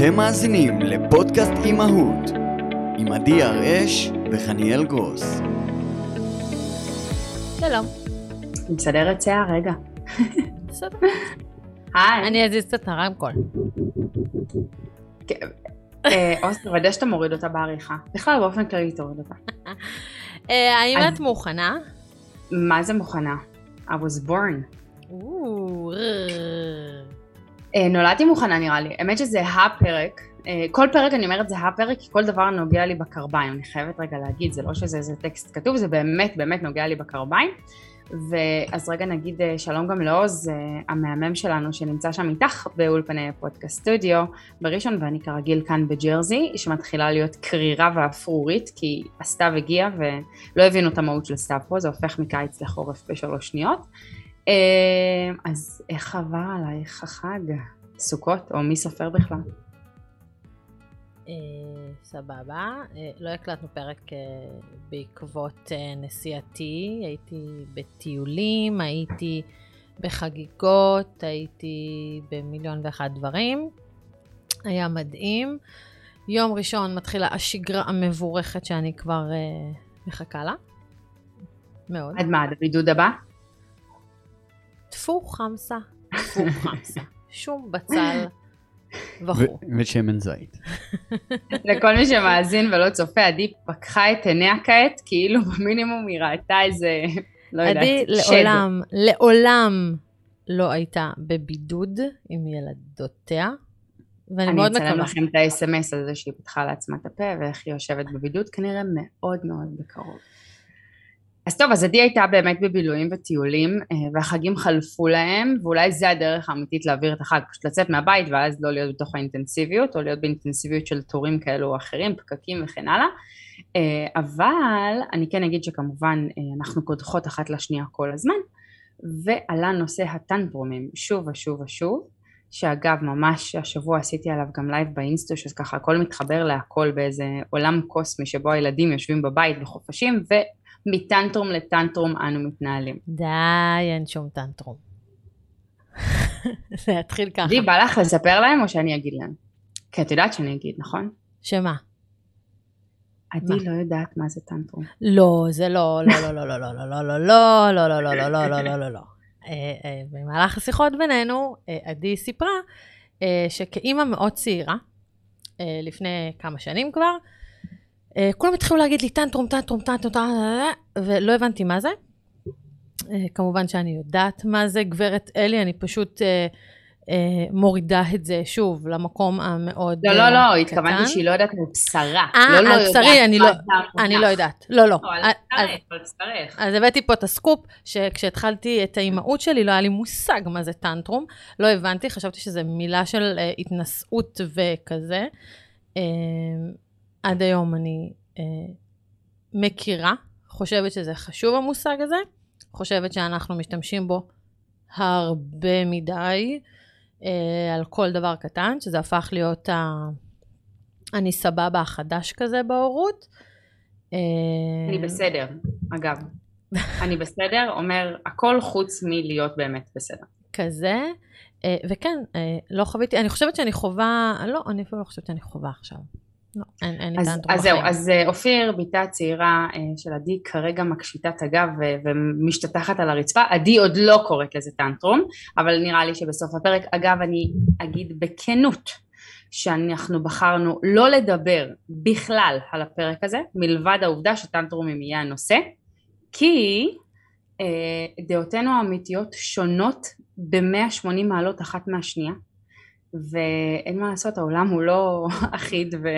אתם מאזינים לפודקאסט אימהות עם עדי הראש וחניאל גרוס. שלום. אני מסדרת שיער, רגע. בסדר. היי. אני אזיז קצת את הרמקול. אה, עוז, תוודא שאתה מוריד אותה בעריכה. בכלל, באופן כללי תוריד אותה. אה, האם את מוכנה? מה זה מוכנה? I was born. אה, נולדתי מוכנה נראה לי. האמת שזה הפרק. אה, כל פרק אני אומרת זה הפרק, כי כל דבר נוגע לי בקרביים. אני חייבת רגע להגיד, זה לא שזה איזה טקסט כתוב, זה באמת באמת נוגע לי בקרביים. ואז רגע נגיד אה, שלום גם לעוז, המהמם שלנו שנמצא שם איתך באולפני פודקאסט סטודיו בראשון, ואני כרגיל כאן בג'רזי, שמתחילה להיות קרירה ואפרורית, כי הסתיו הגיע ולא הבינו את המהות של סתיו פה, זה הופך מקיץ לחורף בשלוש שניות. אה, אז איך עבר עלייך החג? סוכות, או מי סופר בכלל? אה, סבבה. אה, לא הקלטנו פרק בעקבות נסיעתי. הייתי בטיולים, הייתי בחגיגות, הייתי במיליון ואחד דברים. היה מדהים. יום ראשון מתחילה השגרה המבורכת שאני כבר מחכה לה. מאוד. עד מה, עד הבידוד הבא? טפו חמסה, טפו חמסה. שום בצל וכו'. ושמן זית. לכל מי שמאזין ולא צופה, עדי פקחה את עיניה כעת, כאילו במינימום היא ראתה איזה, לא יודעת, עדי. לעולם, לעולם לא הייתה בבידוד עם ילדותיה, ואני אני מאוד אצלם מקווה. לכם את ה-SMS על זה שהיא פתחה לעצמה את הפה ואיך היא יושבת בבידוד, כנראה מאוד מאוד בקרוב. אז טוב, אז עדי הייתה באמת בבילויים וטיולים, אה, והחגים חלפו להם, ואולי זה הדרך האמיתית להעביר את החג, פשוט לצאת מהבית ואז לא להיות בתוך האינטנסיביות, או להיות באינטנסיביות של תורים כאלו או אחרים, פקקים וכן הלאה. אה, אבל אני כן אגיד שכמובן אה, אנחנו קודחות אחת לשנייה כל הזמן, ועלה נושא הטנטרומים שוב ושוב ושוב, שאגב ממש השבוע עשיתי עליו גם לייב באינסטו, שאז ככה הכל מתחבר להכל באיזה עולם קוסמי שבו הילדים יושבים בבית בחופשים, ומטנטרום לטנטרום אנו מתנהלים. די, אין שום טנטרום. זה יתחיל ככה. עדי, בא לך לספר להם או שאני אגיד להם? כי את יודעת שאני אגיד, נכון? שמה? עדי? לא יודעת מה זה טנטרום. לא, זה לא, לא, לא, לא, לא, לא, לא, לא, לא, לא, לא, לא, לא, לא, לא, לא, לא, לא. אה, אה, במהלך השיחות בינינו, אה, עדי סיפרה אה, שכאימא מאוד צעירה, אה, לפני כמה שנים כבר, אה, כולם התחילו להגיד לי טנטרום, טנטרום, טנטרום, טנטרום, ולא הבנתי מה זה. אה, כמובן שאני יודעת מה זה, גברת אלי, אני פשוט אה, אה, מורידה את זה שוב למקום המאוד לא, אה, לא, לא, קטן. התכוונתי שהיא לא יודעת על בשרה. אה, לא, לא על בשרי, אני לא- לא יודעת. לא, לא. לא, אז- הבאתי פה את הסקופ, שכשהתחלתי את האימהות שלי לא היה לי מושג מה זה טנטרום. לא הבנתי, חשבתי שזו מילה של התנשאות וכזה. עד היום אני uh, מכירה, חושבת שזה חשוב המושג הזה, חושבת שאנחנו משתמשים בו הרבה מדי uh, על כל דבר קטן, שזה הפך להיות ה... אני סבבה החדש כזה בהורות. אה, אני בסדר, אגב. אני בסדר, אומר הכל חוץ מלהיות באמת בסדר. כזה, אה, וכן, אה, לא חוויתי, אני חושבת שאני חווה, לא, אני אפילו לא חושבת שאני חווה עכשיו. לא, אין, אין לי אז, טנטרום אז זהו. אז אה, אופיר, בתה הצעירה אה, של עדי, כרגע מקשיטה את הגב ו- ומשתטחת על הרצפה. עדי עוד לא קוראת לזה טנטרום, אבל נראה לי שבסוף הפרק, אגב, אני אגיד בכנות, שאנחנו בחרנו לא לדבר בכלל על הפרק הזה, מלבד העובדה שטנטרומים יהיה הנושא, כי אה, דעותינו האמיתיות שונות ב-180 מעלות אחת מהשנייה, ואין מה לעשות, העולם הוא לא אחיד ו...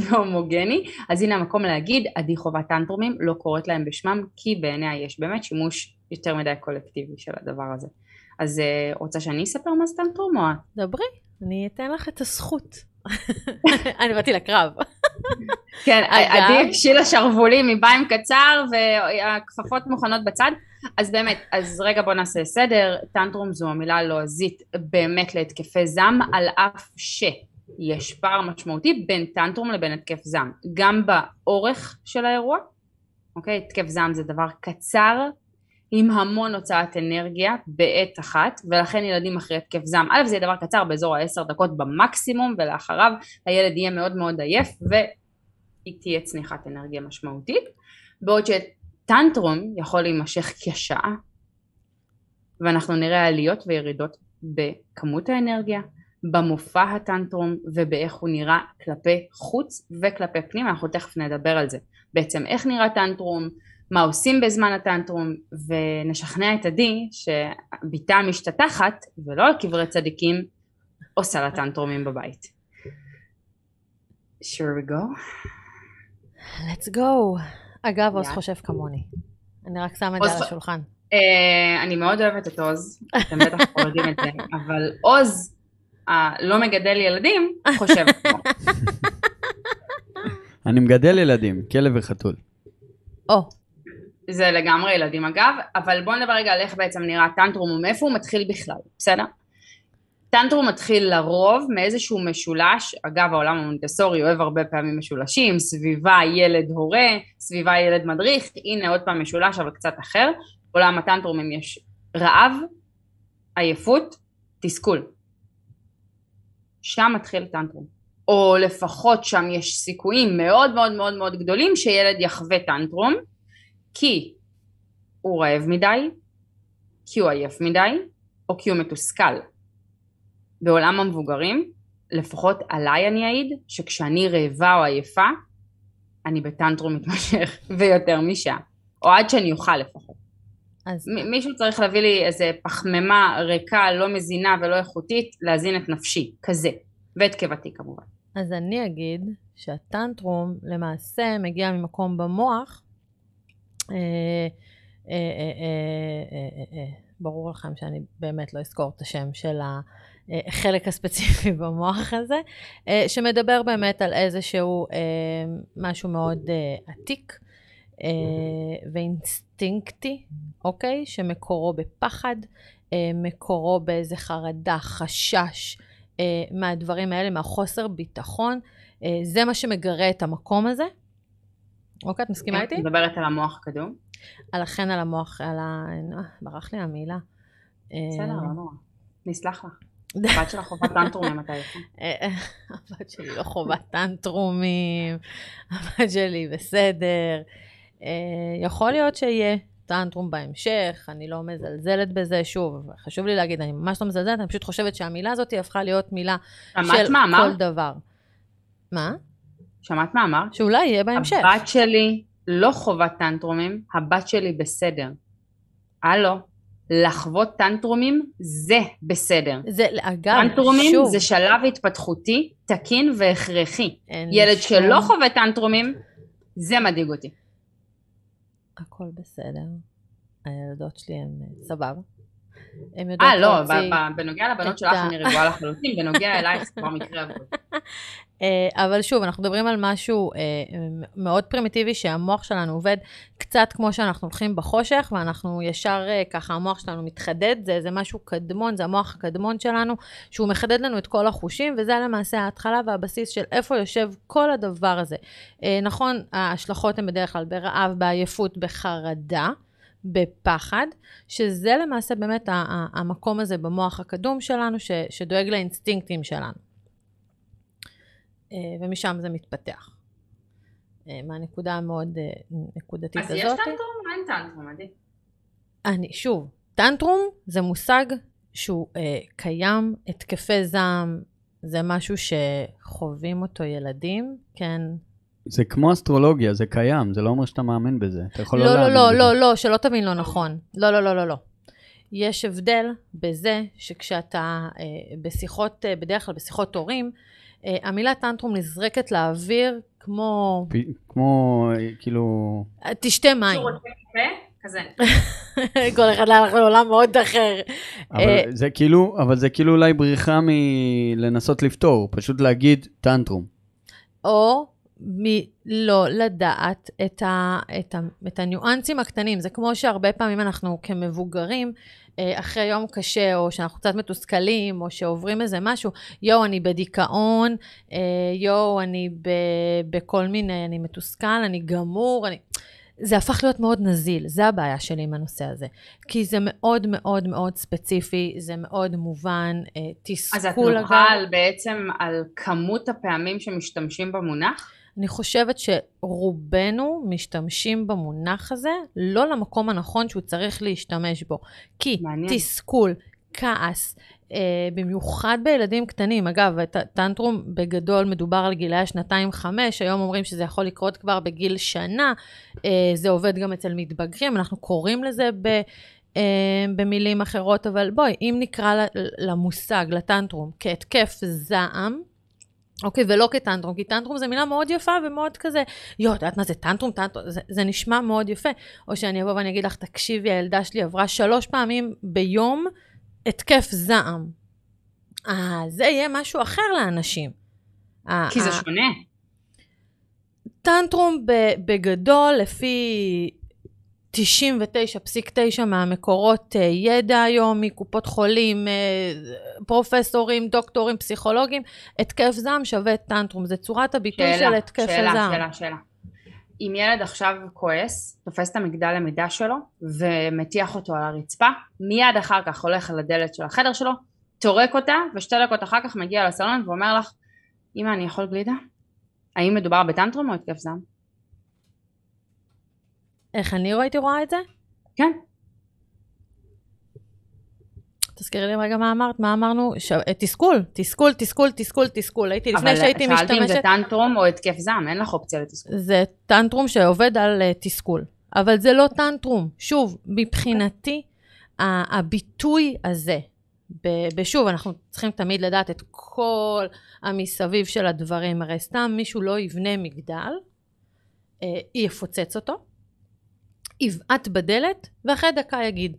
והומוגני, אז הנה המקום להגיד, עדי חובה טנטרומים, לא קוראת להם בשמם, כי בעיניה יש באמת שימוש יותר מדי קולקטיבי של הדבר הזה. אז אה, רוצה שאני אספר מה זה טנטרום או את? דברי, אני אתן לך את הזכות. אני באתי לקרב. כן, עדי הקשילה שרוולים מביים קצר והכפפות מוכנות בצד. אז באמת, אז רגע בוא נעשה סדר, טנטרום זו המילה הלועזית באמת להתקפי זעם, על אף שיש פער משמעותי בין טנטרום לבין התקף זעם, גם באורך של האירוע, אוקיי? התקף זעם זה דבר קצר, עם המון הוצאת אנרגיה בעת אחת ולכן ילדים אחרי התקף זעם א' זה יהיה דבר קצר באזור העשר דקות במקסימום ולאחריו הילד יהיה מאוד מאוד עייף והיא תהיה צניחת אנרגיה משמעותית. בעוד שטנטרום יכול להימשך כשעה ואנחנו נראה עליות וירידות בכמות האנרגיה במופע הטנטרום ובאיך הוא נראה כלפי חוץ וכלפי פנים אנחנו תכף נדבר על זה בעצם איך נראה טנטרום מה עושים בזמן הטנטרום ונשכנע את עדי שבתה המשתתחת ולא על קברי צדיקים עושה לה טנטרומים בבית. sure we go? let's go. אגב, עוז חושב כמוני. אני רק שמה את זה על השולחן. Uh, אני מאוד אוהבת את עוז, אתם בטח יודעים את זה, אבל עוז הלא מגדל ילדים חושב כמו. אני מגדל ילדים, כלב וחתול. או. זה לגמרי ילדים אגב, אבל בואו נדבר רגע על איך בעצם נראה טנטרום ומאיפה הוא מתחיל בכלל, בסדר? טנטרום מתחיל לרוב מאיזשהו משולש, אגב העולם המונטסורי אוהב הרבה פעמים משולשים, סביבה ילד הורה, סביבה ילד מדריך, הנה עוד פעם משולש אבל קצת אחר, עולם הטנטרומים יש רעב, עייפות, תסכול. שם מתחיל טנטרום. או לפחות שם יש סיכויים מאוד מאוד מאוד מאוד גדולים שילד יחווה טנטרום, כי הוא רעב מדי, כי הוא עייף מדי, או כי הוא מתוסכל. בעולם המבוגרים, לפחות עליי אני אעיד, שכשאני רעבה או עייפה, אני בטנטרום מתמשך ויותר משעה, או עד שאני אוכל לפחות. אז... מישהו צריך להביא לי איזה פחמימה ריקה, לא מזינה ולא איכותית, להזין את נפשי, כזה, ואת קיבתי כמובן. אז אני אגיד שהטנטרום למעשה מגיע ממקום במוח, אה, אה, אה, ברור לכם שאני באמת לא אזכור את השם של החלק הספציפי במוח הזה, שמדבר באמת על איזשהו משהו מאוד עתיק ואינסטינקטי, אוקיי? שמקורו בפחד, מקורו באיזה חרדה, חשש מהדברים האלה, מהחוסר ביטחון. זה מה שמגרה את המקום הזה. אוקיי, את מסכימה איתי? את מדברת על המוח הקדום? על החן על המוח, על ה... ברח לי המילה. בסדר, לא נורא. נסלח לך. הבת שלך חובת טנטרומים מתי הבת שלי לא חובת טנטרומים, הבת שלי בסדר. יכול להיות שיהיה טנטרום בהמשך, אני לא מזלזלת בזה, שוב, חשוב לי להגיד, אני ממש לא מזלזלת, אני פשוט חושבת שהמילה הזאת הפכה להיות מילה של כל דבר. מה? שמעת מה אמרת? שאולי יהיה בהמשך. הבת שלי לא חובת טנטרומים, הבת שלי בסדר. הלו, לחוות טנטרומים זה בסדר. זה, אגב, טנטרומים שוב. זה שלב התפתחותי תקין והכרחי. ילד שום... שלא חווה טנטרומים, זה מדאיג אותי. הכל בסדר. הילדות שלי הן אה, סבבה. אה, לא, בנוגע לבנות שלך אני רגועה לחלוטין, בנוגע אלייך זה כבר מקרה אבוד. אה, אבל שוב, אנחנו מדברים על משהו אה, מאוד פרימיטיבי, שהמוח שלנו עובד קצת כמו שאנחנו הולכים בחושך, ואנחנו ישר אה, ככה, המוח שלנו מתחדד, זה, זה משהו קדמון, זה המוח הקדמון שלנו, שהוא מחדד לנו את כל החושים, וזה למעשה ההתחלה והבסיס של איפה יושב כל הדבר הזה. נכון, ההשלכות הן בדרך כלל ברעב, בעייפות, בחרדה. בפחד, שזה למעשה באמת המקום הזה במוח הקדום שלנו, ש, שדואג לאינסטינקטים שלנו. אה, ומשם זה מתפתח. אה, מהנקודה המאוד אה, נקודתית הזאת. אז יש טנטרום? מה אין טנטרום, עדי? אני, שוב, טנטרום זה מושג שהוא אה, קיים, התקפי זעם זה משהו שחווים אותו ילדים, כן. זה כמו אסטרולוגיה, זה קיים, זה לא אומר שאתה מאמין בזה. אתה יכול לא, לא, לא, לא, לא, לא, שלא תבין לא נכון. לא, לא, לא, לא, לא. יש הבדל בזה שכשאתה אה, בשיחות, אה, בדרך כלל בשיחות הורים, אה, המילה טנטרום נזרקת לאוויר כמו... כמו, כאילו... אה, תשתה מים. כזה. כל אחד הלך לעולם מאוד אחר. אבל אה, זה כאילו, אבל זה כאילו אולי בריחה מלנסות לפתור, פשוט להגיד טנטרום. או מלא לדעת את, ה, את, ה, את הניואנסים הקטנים. זה כמו שהרבה פעמים אנחנו כמבוגרים, אה, אחרי יום קשה, או שאנחנו קצת מתוסכלים, או שעוברים איזה משהו, יואו, אני בדיכאון, אה, יואו, אני ב, בכל מיני, אני מתוסכל, אני גמור, אני... זה הפך להיות מאוד נזיל, זה הבעיה שלי עם הנושא הזה. כי זה מאוד מאוד מאוד ספציפי, זה מאוד מובן, אה, תסכול אגב. אז את נוחה בעצם על כמות הפעמים שמשתמשים במונח? אני חושבת שרובנו משתמשים במונח הזה לא למקום הנכון שהוא צריך להשתמש בו. כי מעניין. תסכול, כעס, אה, במיוחד בילדים קטנים. אגב, טנטרום בגדול מדובר על גילאי השנתיים-חמש, היום אומרים שזה יכול לקרות כבר בגיל שנה, אה, זה עובד גם אצל מתבגרים, אנחנו קוראים לזה ב... אה, במילים אחרות, אבל בואי, אם נקרא למושג, לטנטרום, כהתקף זעם, אוקיי, ולא כטנטרום, כי טנטרום זה מילה מאוד יפה ומאוד כזה, יואו, את יודעת מה זה טנטרום? טנטרום, זה, זה נשמע מאוד יפה. או שאני אבוא ואני אגיד לך, תקשיבי, הילדה שלי עברה שלוש פעמים ביום התקף זעם. אה, זה יהיה משהו אחר לאנשים. כי זה שונה. טנטרום בגדול, לפי 99.9 מהמקורות אה, ידע היום, מקופות חולים, אה, פרופסורים, דוקטורים, פסיכולוגים, התקף זעם שווה טנטרום, זה צורת הביטוי שאלה, של התקף שאלה, הזעם. שאלה, שאלה, שאלה. אם ילד עכשיו כועס, תופס את המגדל למידה שלו ומטיח אותו על הרצפה, מיד אחר כך הולך על הדלת של החדר שלו, טורק אותה, ושתי דקות אחר כך מגיע לסלון ואומר לך, אמא אני יכול גלידה? האם מדובר בטנטרום או התקף זעם? איך אני הייתי רואה את זה? כן. תזכירי לי רגע מה אמרת, מה אמרנו? ש... אה, תסכול, תסכול, תסכול, תסכול, תסכול. הייתי לפני שהייתי משתמשת... אבל שאלתי אם זה טנטרום או התקף זעם, אין לך אופציה לתסכול. זה טנטרום שעובד על uh, תסכול. אבל זה לא טנטרום. שוב, מבחינתי, okay. הביטוי הזה, ושוב, אנחנו צריכים תמיד לדעת את כל המסביב של הדברים. הרי סתם מישהו לא יבנה מגדל, אה, יפוצץ אותו, יבעט בדלת, ואחרי דקה יגיד,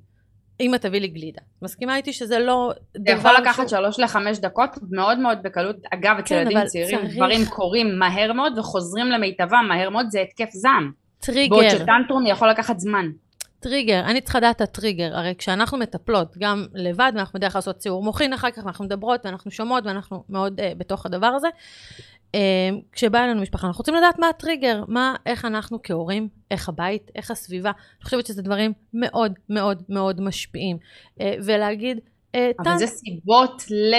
אמא תביא לי גלידה. מסכימה איתי שזה לא דבר... זה יכול לקחת שלוש לחמש דקות מאוד מאוד בקלות. אגב, אצל כן, ילדים צעירים צריך... דברים קורים מהר מאוד וחוזרים למיטבם מהר מאוד, זה התקף זעם. טריגר. בעוד שטנטרום יכול לקחת זמן. טריגר, אני צריכה לדעת את הטריגר, הרי כשאנחנו מטפלות גם לבד, ואנחנו בדרך כלל לעשות ציור מוחין אחר כך, ואנחנו מדברות ואנחנו שומעות ואנחנו מאוד uh, בתוך הדבר הזה, כשבאה אלינו משפחה, אנחנו רוצים לדעת מה הטריגר, מה, איך אנחנו כהורים, איך הבית, איך הסביבה, אני חושבת שזה דברים מאוד מאוד מאוד משפיעים. Uh, ולהגיד, uh, אבל. זה סיבות ל...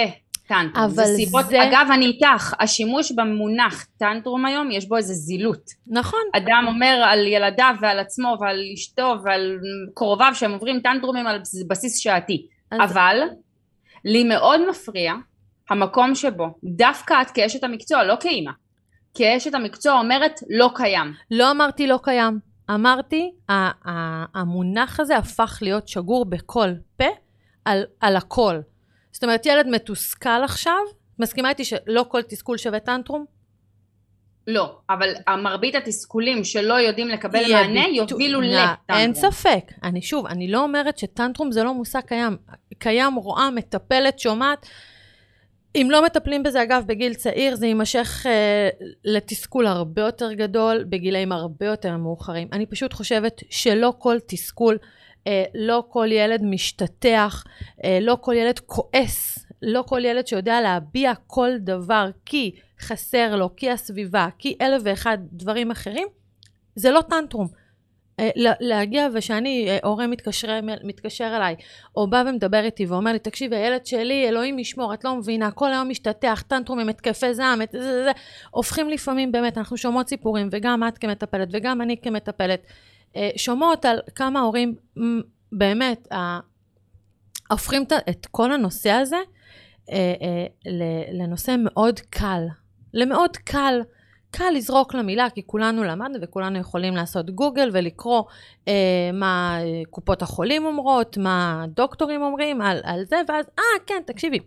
טנטרום. אבל זה... סיבות, זה... אגב, אני איתך, השימוש במונח טנטרום היום, יש בו איזה זילות. נכון. אדם אומר על ילדיו ועל עצמו ועל אשתו ועל קרוביו שהם עוברים טנטרומים על בסיס שעתי. אז... אבל, לי מאוד מפריע המקום שבו, דווקא את כאשת המקצוע, לא כאימא, כאשת המקצוע אומרת לא קיים. לא אמרתי לא קיים. אמרתי, המונח הזה הפך להיות שגור בכל פה על, על הכל. זאת אומרת, ילד מתוסכל עכשיו, מסכימה איתי שלא כל תסכול שווה טנטרום? לא, אבל מרבית התסכולים שלא יודעים לקבל מענה יובילו לטנטרום. אין ספק. אני שוב, אני לא אומרת שטנטרום זה לא מושג קיים. קיים, רואה, מטפלת, שומעת. אם לא מטפלים בזה, אגב, בגיל צעיר, זה יימשך אה, לתסכול הרבה יותר גדול, בגילאים הרבה יותר מאוחרים. אני פשוט חושבת שלא כל תסכול אה, לא כל ילד משתטח, אה, לא כל ילד כועס, לא כל ילד שיודע להביע כל דבר כי חסר לו, כי הסביבה, כי אלף ואחד דברים אחרים, זה לא טנטרום. אה, להגיע ושאני, אה, הורה מתקשר, מתקשר אליי, או בא ומדבר איתי ואומר לי, תקשיבי, הילד שלי, אלוהים ישמור, את לא מבינה, כל היום משתטח, טנטרומים, התקפי זעם, את זה, זה, זה, הופכים לפעמים, באמת, אנחנו שומעות סיפורים, וגם את כמטפלת, וגם אני כמטפלת, אה, שומעות על כמה הורים באמת הופכים את כל הנושא הזה לנושא מאוד קל, למאוד קל. קל לזרוק למילה, כי כולנו למדנו וכולנו יכולים לעשות גוגל ולקרוא אה, מה קופות החולים אומרות, מה דוקטורים אומרים על, על זה, ואז, אה, כן, תקשיבי,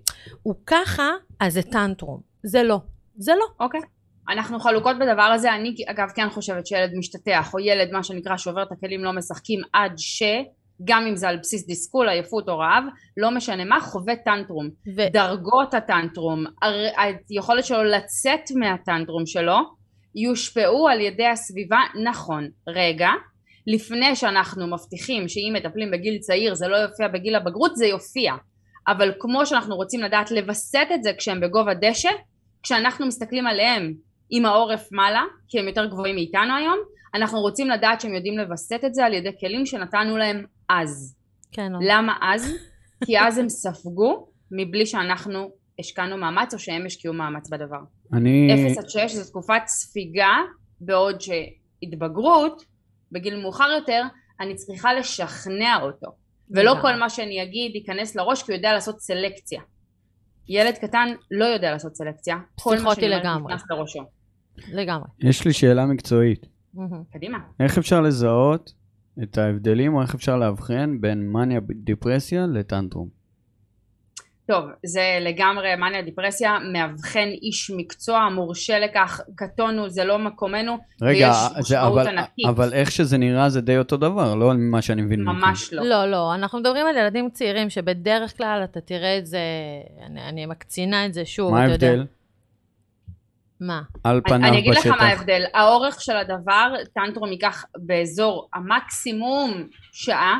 הוא ככה, אז זה טנטרום. זה לא. זה לא. אוקיי. Okay. אנחנו חלוקות בדבר הזה, אני אגב כן חושבת שילד משתטח או ילד מה שנקרא שובר את הכלים לא משחקים עד ש... גם אם זה על בסיס דיסקול, עייפות או רעב, לא משנה מה, חווה טנטרום. ו... דרגות הטנטרום, היכולת שלו לצאת מהטנטרום שלו, יושפעו על ידי הסביבה, נכון, רגע, לפני שאנחנו מבטיחים שאם מטפלים בגיל צעיר זה לא יופיע בגיל הבגרות, זה יופיע. אבל כמו שאנחנו רוצים לדעת לווסת את זה כשהם בגובה דשא, כשאנחנו מסתכלים עליהם עם העורף מעלה, כי הם יותר גבוהים מאיתנו היום, אנחנו רוצים לדעת שהם יודעים לווסת את זה על ידי כלים שנתנו להם אז. כן, לא. למה אז? כי אז הם ספגו מבלי שאנחנו השקענו מאמץ או שהם השקיעו מאמץ בדבר. אני... 0 עד 6 זו תקופת ספיגה, בעוד שהתבגרות, בגיל מאוחר יותר, אני צריכה לשכנע אותו. ולא לגמרי. כל מה שאני אגיד ייכנס לראש כי הוא יודע לעשות סלקציה. ילד קטן לא יודע לעשות סלקציה. כל מה פסיכוטי שאני אומרת לגמרי. נכנס לראשו. לגמרי. יש לי שאלה מקצועית. קדימה. איך אפשר לזהות את ההבדלים, או איך אפשר לאבחן בין מניה דיפרסיה לטנטרום? טוב, זה לגמרי מניה דיפרסיה, מאבחן איש מקצוע, מורשה לכך, קטונו, זה לא מקומנו, רגע, ויש זה, משמעות אבל, ענקית. אבל איך שזה נראה זה די אותו דבר, לא ממה שאני מבין. מכם. ממש לא. לא, לא, אנחנו מדברים על ילדים צעירים שבדרך כלל אתה תראה את זה, אני, אני מקצינה את זה שוב, מה אתה יודע. מה? על פניו אני אגיד בשטח. לך מה ההבדל, האורך של הדבר, טנטרום ייקח באזור המקסימום שעה.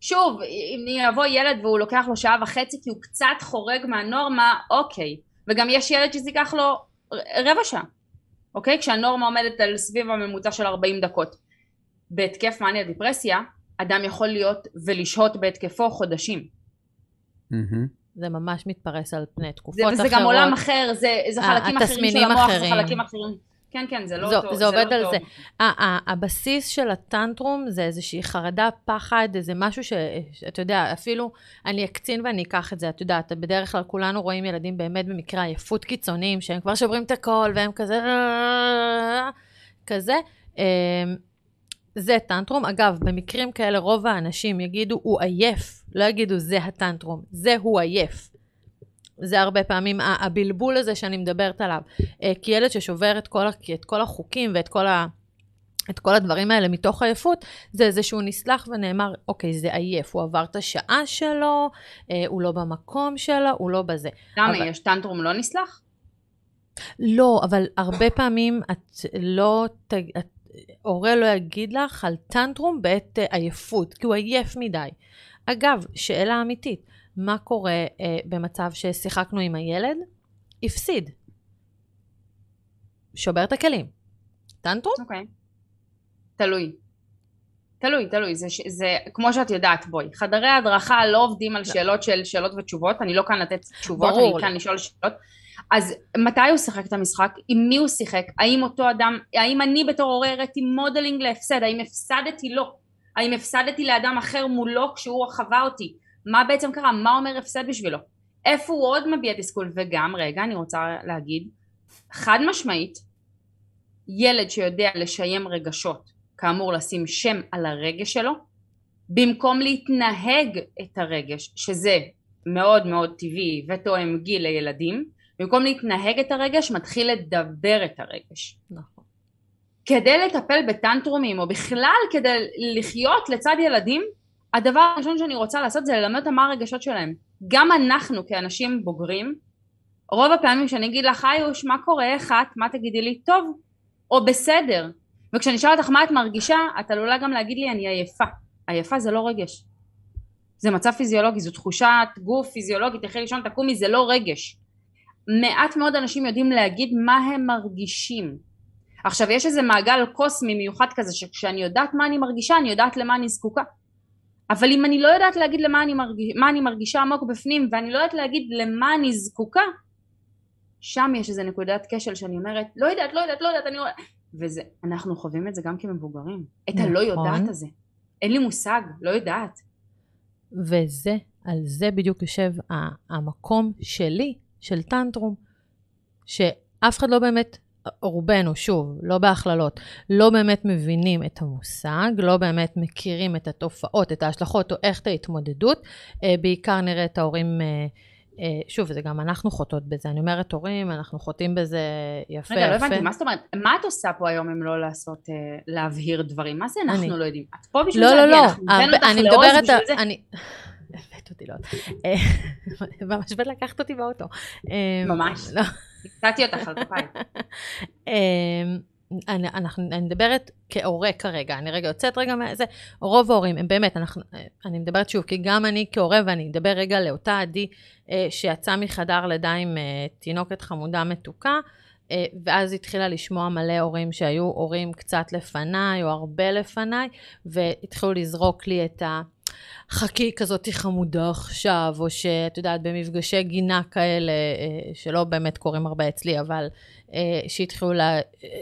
שוב, אם יבוא ילד והוא לוקח לו שעה וחצי כי הוא קצת חורג מהנורמה, אוקיי. וגם יש ילד שזה ייקח לו רבע שעה, אוקיי? כשהנורמה עומדת על סביב הממוצע של 40 דקות. בהתקף מניה דיפרסיה, אדם יכול להיות ולשהות בהתקפו חודשים. מהמם. זה ממש מתפרס על פני תקופות זה, אחרות. וזה גם עולם אחר, זה, זה חלקים אחרים של המוח, זה אחרים. חלקים אחרים. כן, כן, זה לא זה- אותו. זה עובד לא על אותו- זה. ה- ה- הבסיס של הטנטרום זה איזושהי חרדה, פחד, איזה משהו שאתה יודע, אפילו אני אקצין ואני אקח את זה, את יודעת, בדרך כלל כולנו רואים ילדים באמת במקרה עייפות קיצוניים, שהם כבר שוברים את הכל והם כזה, כזה. זה טנטרום. אגב, במקרים כאלה רוב האנשים יגידו, הוא עייף, לא יגידו, זה הטנטרום, זה הוא עייף. זה הרבה פעמים הבלבול הזה שאני מדברת עליו. אה, כי ילד ששובר את כל, את כל החוקים ואת כל, ה, את כל הדברים האלה מתוך עייפות, זה איזה שהוא נסלח ונאמר, אוקיי, זה עייף, הוא עבר את השעה שלו, אה, הוא לא במקום שלו, הוא לא בזה. למה, אבל- יש טנטרום לא נסלח? לא, אבל הרבה פעמים את לא, את, הורה לא יגיד לך על טנטרום בעת אה, עייפות, כי הוא עייף מדי. אגב, שאלה אמיתית, מה קורה אה, במצב ששיחקנו עם הילד? הפסיד. שובר את הכלים. טנטרום? אוקיי. תלוי. תלוי, תלוי, זה, ש- זה כמו שאת יודעת, בואי, חדרי הדרכה לא עובדים על שאלות של שאלות ותשובות, אני לא כאן לתת תשובות, ברור אני כאן. לשאול שאלות. אז מתי הוא שיחק את המשחק? עם מי הוא שיחק? האם אותו אדם, האם אני בתור הורה הראיתי modeling להפסד? האם הפסדתי לו? האם הפסדתי לאדם אחר מולו כשהוא חווה אותי? מה בעצם קרה? מה אומר הפסד בשבילו? איפה הוא עוד מביע תסכול? וגם, רגע, אני רוצה להגיד, חד משמעית, ילד שיודע לשיים רגשות, כאמור לשים שם על הרגש שלו, במקום להתנהג את הרגש, שזה מאוד מאוד טבעי ותואם גיל לילדים, במקום להתנהג את הרגש, מתחיל לדבר את הרגש. נכון. כדי לטפל בטנטרומים, או בכלל כדי לחיות לצד ילדים, הדבר הראשון שאני רוצה לעשות זה ללמד אותם מה הרגשות שלהם. גם אנחנו כאנשים בוגרים, רוב הפעמים שאני אגיד לך, היוש, מה קורה, איך את, מה תגידי לי, טוב, או בסדר. וכשאני אשאל אותך מה את מרגישה, את עלולה גם להגיד לי, אני עייפה. עייפה זה לא רגש. זה מצב פיזיולוגי, זו תחושת גוף פיזיולוגית, תלכי לישון, תקומי, זה לא רגש. מעט מאוד אנשים יודעים להגיד מה הם מרגישים. עכשיו יש איזה מעגל קוסמי מיוחד כזה שכשאני יודעת מה אני מרגישה אני יודעת למה אני זקוקה. אבל אם אני לא יודעת להגיד למה אני, מרגיש, מה אני מרגישה עמוק בפנים ואני לא יודעת להגיד למה אני זקוקה שם יש איזה נקודת כשל שאני אומרת לא יודעת לא יודעת לא יודעת אני... וזה אנחנו חווים את זה גם כמבוגרים. את הלא נכון. יודעת הזה. אין לי מושג לא יודעת. וזה, על זה בדיוק יושב המקום שלי, של טנטרום, שאף אחד לא באמת, רובנו, שוב, לא בהכללות, לא באמת מבינים את המושג, לא באמת מכירים את התופעות, את ההשלכות או איך את ההתמודדות. אה, בעיקר נראה את ההורים, אה, אה, שוב, זה גם אנחנו חוטאות בזה. אני אומרת הורים, אנחנו חוטאים בזה יפה רגע לא יפה. הבנתי מה זאת אומרת מה את עושה פה היום אם לא לעשות להבהיר דברים מה זה אנחנו אני- לא יודעים את פה בשביל לא, זה לא, עדי, לא, אנחנו הרבה- אותך אני מדברת, בשביל זה. אני... הבאת אותי לעוד. אה, ממש באת לקחת אותי באוטו. אה, ממש. לא. נתתי אותך על כפיים אמ, אני, אנחנו, אני מדברת כהורה כרגע, אני רגע יוצאת רגע מזה, רוב ההורים הם באמת, אנחנו, אני מדברת שוב, כי גם אני כהורה, ואני אדבר רגע לאותה עדי אה, שיצאה מחדר לידה עם אה, תינוקת חמודה מתוקה, אה, ואז התחילה לשמוע מלא הורים שהיו הורים קצת לפניי, או הרבה לפניי, והתחילו לזרוק לי את ה... חכי כזאת חמודה עכשיו, או שאת יודעת, במפגשי גינה כאלה, אה, שלא באמת קורים הרבה אצלי, אבל אה, שהתחילו ל...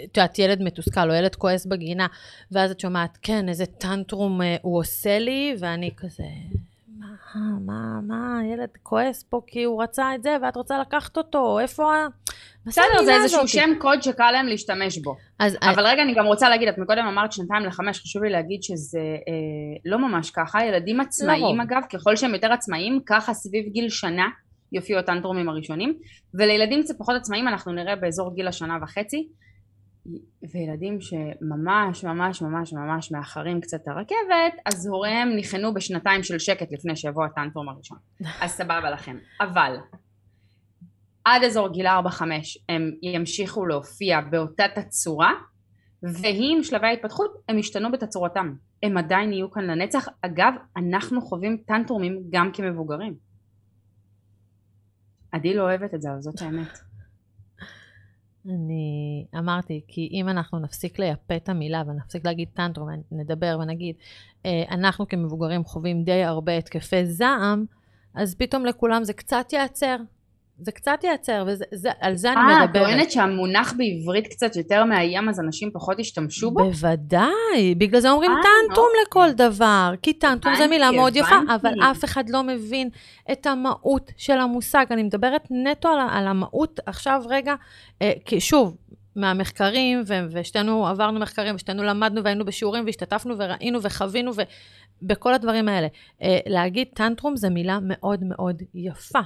את יודעת, ילד מתוסכל או ילד כועס בגינה, ואז את שומעת, כן, איזה טנטרום הוא עושה לי, ואני כזה, מה, מה, מה, ילד כועס פה כי הוא רצה את זה ואת רוצה לקחת אותו, איפה ה... בסדר, זה איזשהו שם קוד שקל להם להשתמש בו. אז, אבל I... רגע, אני גם רוצה להגיד, את מקודם אמרת שנתיים לחמש, חשוב לי להגיד שזה אה, לא ממש ככה. ילדים עצמאיים, לא. אגב, ככל שהם יותר עצמאיים, ככה סביב גיל שנה יופיעו הטנטרומים הראשונים, ולילדים קצת פחות עצמאיים אנחנו נראה באזור גיל השנה וחצי. וילדים שממש ממש ממש ממש מאחרים קצת את הרכבת, אז הוריהם ניחנו בשנתיים של שקט לפני שיבוא הטנטרום הראשון. אז סבבה לכם. אבל עד אזור גיל 4-5 הם ימשיכו להופיע באותה תצורה, ועם שלבי ההתפתחות הם ישתנו בתצורתם. הם עדיין יהיו כאן לנצח. אגב, אנחנו חווים טנטרומים גם כמבוגרים. עדי לא אוהבת את זה, אבל זאת האמת. אני אמרתי, כי אם אנחנו נפסיק לייפה את המילה ונפסיק להגיד טנטרום, נדבר ונגיד, אה, אנחנו כמבוגרים חווים די הרבה התקפי זעם, אז פתאום לכולם זה קצת ייעצר. זה קצת ייעצר, ועל זה אני מדברת. אה, טוענת שהמונח בעברית קצת יותר מאיים, אז אנשים פחות ישתמשו בו? בוודאי, בגלל זה אומרים 아, אה, טנטרום לא. לכל דבר, כי טנטרום זה מילה מאוד יפה, אבל אף אחד לא מבין את המהות של המושג. אני מדברת נטו על, על המהות עכשיו רגע, אה, כי שוב, מהמחקרים, ו- ושתינו עברנו מחקרים, ושתינו למדנו והיינו בשיעורים, והשתתפנו וראינו וחווינו, ובכל הדברים האלה. אה, להגיד טנטרום זה מילה מאוד מאוד יפה.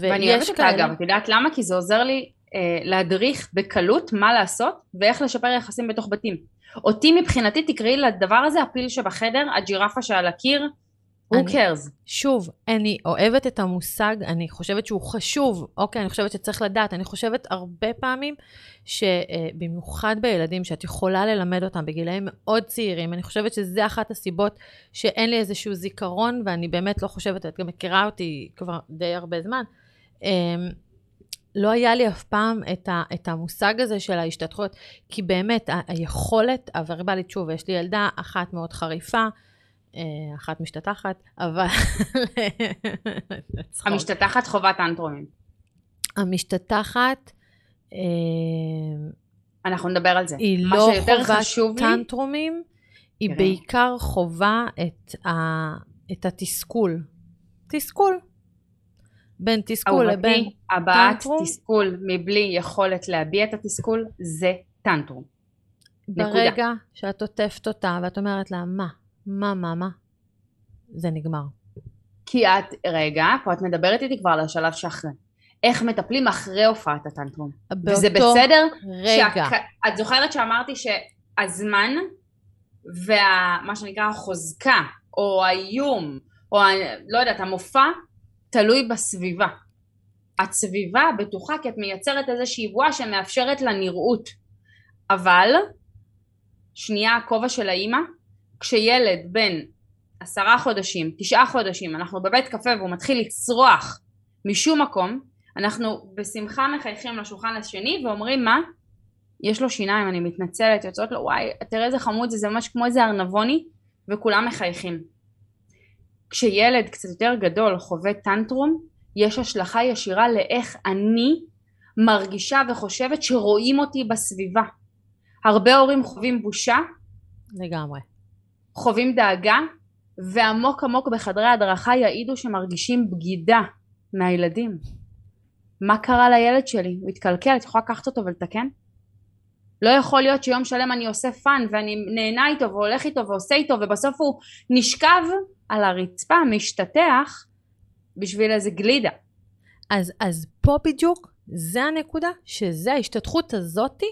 ואני אוהבת אותה אגב, את יודעת למה? כי זה עוזר לי אה, להדריך בקלות מה לעשות ואיך לשפר יחסים בתוך בתים. אותי מבחינתי תקראי לדבר הזה הפיל שבחדר, הג'ירפה שעל הקיר, who cares? שוב, אני אוהבת את המושג, אני חושבת שהוא חשוב, אוקיי, אני חושבת שצריך לדעת, אני חושבת הרבה פעמים שבמיוחד אה, בילדים שאת יכולה ללמד אותם בגילאים מאוד צעירים, אני חושבת שזה אחת הסיבות שאין לי איזשהו זיכרון, ואני באמת לא חושבת, את גם מכירה אותי כבר די הרבה זמן, אמ, לא היה לי אף פעם את, ה, את המושג הזה של ההשתתחות, כי באמת היכולת הוורבלית, שוב, יש לי ילדה אחת מאוד חריפה, אחת משתתחת, אבל... המשתתחת חובת אנטרומים. המשתתחת... אה, אנחנו נדבר על זה. היא לא חובת טנטרומים, היא בעיקר חווה את, ה, את התסכול. תסכול. בין תסכול לבין טנטרום. הבעת תסכול מבלי יכולת להביע את התסכול זה טנטרום. ברגע נקודה. שאת עוטפת אותה ואת אומרת לה מה, מה, מה, מה, זה נגמר. כי את, רגע, פה את מדברת איתי כבר על השלב שאחרי. איך מטפלים אחרי הופעת הטנטרום. וזה בסדר? רגע. שאת, את זוכרת שאמרתי שהזמן ומה שנקרא החוזקה, או האיום, או לא יודעת, המופע, תלוי בסביבה. הסביבה בטוחה כי את מייצרת איזושהי בועה שמאפשרת לה נראות. אבל, שנייה הכובע של האימא, כשילד בן עשרה חודשים, תשעה חודשים, אנחנו בבית קפה והוא מתחיל לצרוח משום מקום, אנחנו בשמחה מחייכים לשולחן השני ואומרים מה? יש לו שיניים, אני מתנצלת, יוצאות לו וואי, תראה איזה חמוד זה, זה ממש כמו איזה ארנבוני וכולם מחייכים. כשילד קצת יותר גדול חווה טנטרום, יש השלכה ישירה לאיך אני מרגישה וחושבת שרואים אותי בסביבה. הרבה הורים חווים בושה. לגמרי. חווים דאגה, ועמוק עמוק בחדרי ההדרכה יעידו שמרגישים בגידה מהילדים. מה קרה לילד שלי? הוא התקלקל, את יכולה לקחת אותו ולתקן? לא יכול להיות שיום שלם אני עושה fun ואני נהנה איתו והולך איתו ועושה איתו ובסוף הוא נשכב על הרצפה, משתטח בשביל איזה גלידה. אז, אז פה בדיוק, זה הנקודה, שזה ההשתטחות הזאתי,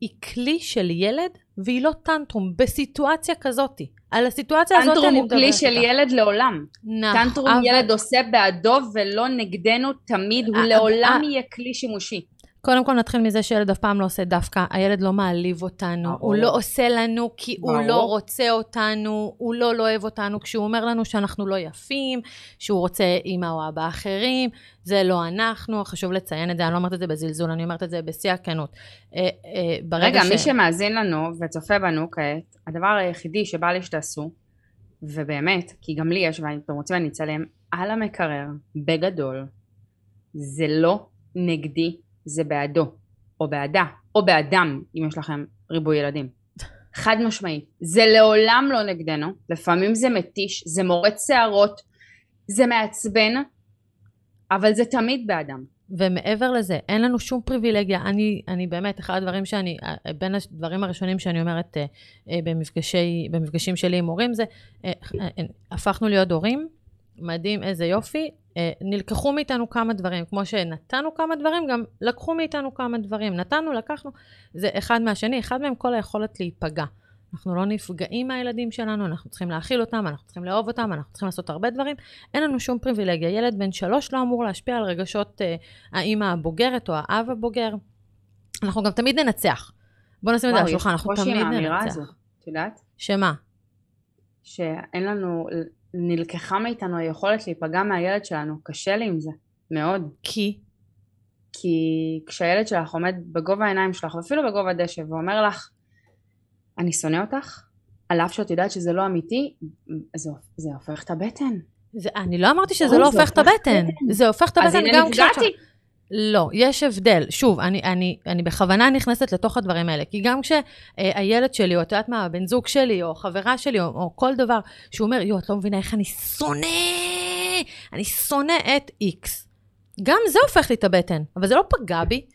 היא כלי של ילד והיא לא טנטרום, בסיטואציה כזאתי. על הסיטואציה הזאת אני מדברת. טנטרום הוא כלי של ילד לעולם. נכון. טנטרום אבל... ילד עושה בעדו ולא נגדנו תמיד, הוא לעולם יהיה כלי שימושי. קודם כל נתחיל מזה שילד אף פעם לא עושה דווקא, הילד לא מעליב אותנו, ברור. הוא לא עושה לנו כי הוא. לא רוצה אותנו, הוא לא לא אוהב אותנו. כשהוא אומר לנו שאנחנו לא יפים, שהוא רוצה אימא או אבא אחרים, זה לא אנחנו, חשוב לציין את זה, אני לא אומרת את זה בזלזול, אני אומרת את זה בשיא הכנות. אה, אה, ברגע רגע, ש... מי שמאזין לנו וצופה בנו כעת, הדבר היחידי שבא לי שתעשו, ובאמת, כי גם לי יש, ואתם רוצים אני אצלם, על המקרר, בגדול, זה לא נגדי, זה בעדו, או בעדה, או באדם, אם יש לכם ריבוי ילדים. חד משמעית. זה לעולם לא נגדנו, לפעמים זה מתיש, זה מורט שערות, זה מעצבן, אבל זה תמיד באדם. ומעבר לזה, אין לנו שום פריבילגיה. אני, אני באמת, אחד הדברים שאני, בין הדברים הראשונים שאני אומרת אה, אה, במפגשי, במפגשים שלי עם הורים זה, אה, הפכנו להיות הורים, מדהים, איזה יופי. אה, נלקחו מאיתנו כמה דברים, כמו שנתנו כמה דברים, גם לקחו מאיתנו כמה דברים. נתנו, לקחנו, זה אחד מהשני, אחד מהם כל היכולת להיפגע. אנחנו לא נפגעים מהילדים שלנו, אנחנו צריכים להאכיל אותם, אנחנו צריכים לאהוב אותם, אנחנו צריכים לעשות הרבה דברים. אין לנו שום פריבילגיה. ילד בן שלוש לא אמור להשפיע על רגשות אה, האימא הבוגרת או האב הבוגר. אנחנו גם תמיד ננצח. בואו נשים את זה על השולחן, אנחנו תמיד ננצח. את יודעת? שמה? שאין לנו, נלקחה מאיתנו היכולת להיפגע מהילד שלנו, קשה לי עם זה, מאוד. כי כי כשהילד שלך עומד בגובה העיניים שלך, ואפילו בגובה דשא, ואומר לך, אני שונא אותך, על אף שאת יודעת שזה לא אמיתי, זה, זה הופך את הבטן. זה, אני לא אמרתי שזה לא הופך את הבטן. זה הופך את אז הבטן הנה גם כשאת... נפגעתי. לא, יש הבדל. שוב, אני, אני, אני בכוונה נכנסת לתוך הדברים האלה, כי גם כשהילד שלי, או את יודעת מה, הבן זוג שלי, או חברה שלי, או, או כל דבר, שהוא אומר, יואו, את לא מבינה איך אני שונא, אני שונא את איקס. גם זה הופך לי את הבטן, אבל זה לא פגע בי.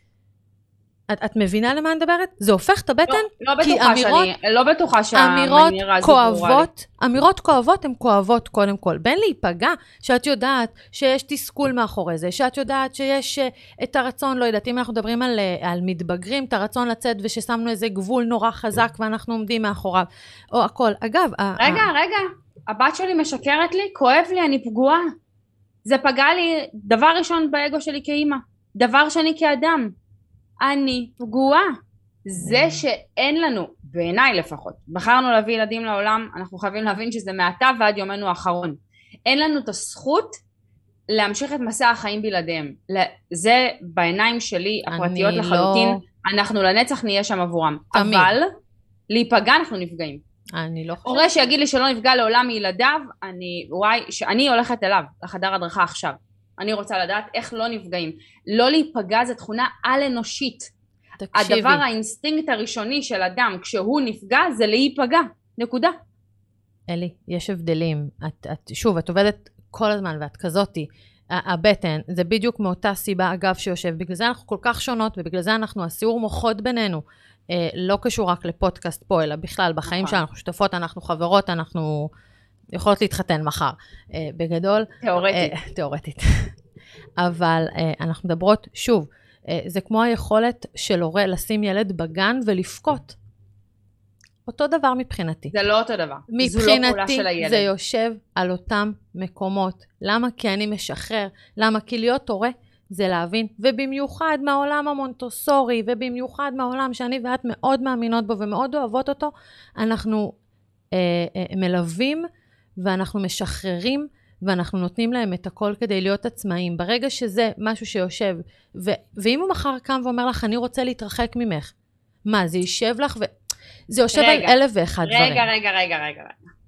את, את מבינה למה אני מדברת? זה הופך את הבטן, לא, לא כי בטוחה אמירות- שאני, לא בטוחה שהמנירה הזו. כואבות, אמירות כואבות הן כואבות קודם כל. בין להיפגע, שאת יודעת שיש תסכול מאחורי זה, שאת יודעת שיש uh, את הרצון, לא יודעת, אם אנחנו מדברים על, uh, על מתבגרים, את הרצון לצאת וששמנו איזה גבול נורא חזק ואנחנו עומדים מאחוריו, או הכל. אגב, רגע, ה- רגע, הבת שלי משקרת לי, כואב לי, אני פגועה. זה פגע לי, דבר ראשון באגו שלי כאימא, דבר שני כאדם, אני פגועה. זה שאין לנו, בעיניי לפחות, בחרנו להביא ילדים לעולם, אנחנו חייבים להבין שזה מעתה ועד יומנו האחרון. אין לנו את הזכות להמשיך את מסע החיים בלעדיהם. זה בעיניים שלי, הפרטיות אני לחלוטין, לא- אנחנו לנצח נהיה שם עבורם. תמיד. אבל להיפגע אנחנו נפגעים. אני לא חושבת. הורה שיגיד לי שלא נפגע לעולם מילדיו, אני, וואי, שאני הולכת אליו, לחדר הדרכה עכשיו. אני רוצה לדעת איך לא נפגעים. לא להיפגע זה תכונה על-אנושית. תקשיבי, הדבר, האינסטינקט הראשוני של אדם כשהוא נפגע זה להיפגע. נקודה. אלי, יש הבדלים. את, את, שוב, את עובדת כל הזמן ואת כזאתי. הבטן, זה בדיוק מאותה סיבה, אגב, שיושב. בגלל זה אנחנו כל כך שונות, ובגלל זה אנחנו, הסיעור מוחות בינינו, אה, לא קשור רק לפודקאסט פה, אלא בכלל, בחיים נכון. שלנו, אנחנו שותפות, אנחנו חברות, אנחנו יכולות להתחתן מחר. אה, בגדול, תיאורטית. אה, תיאורטית. אבל אה, אנחנו מדברות, שוב, אה, זה כמו היכולת של הורה לשים ילד בגן ולבכות. אותו דבר מבחינתי. זה לא אותו דבר. לא מבחינתי הילד. זה יושב על אותם מקומות. למה? כי אני משחרר. למה? כי להיות הורה זה להבין, ובמיוחד מהעולם המונטוסורי, ובמיוחד מהעולם שאני ואת מאוד מאמינות בו ומאוד אוהבות אותו, אנחנו אה, אה, מלווים ואנחנו משחררים ואנחנו נותנים להם את הכל כדי להיות עצמאיים. ברגע שזה משהו שיושב, ו- ואם הוא מחר קם ואומר לך, אני רוצה להתרחק ממך, מה, זה יישב לך ו... זה יושב רגע, על אלף ואחד דברים. רגע, רגע, רגע, רגע. רגע.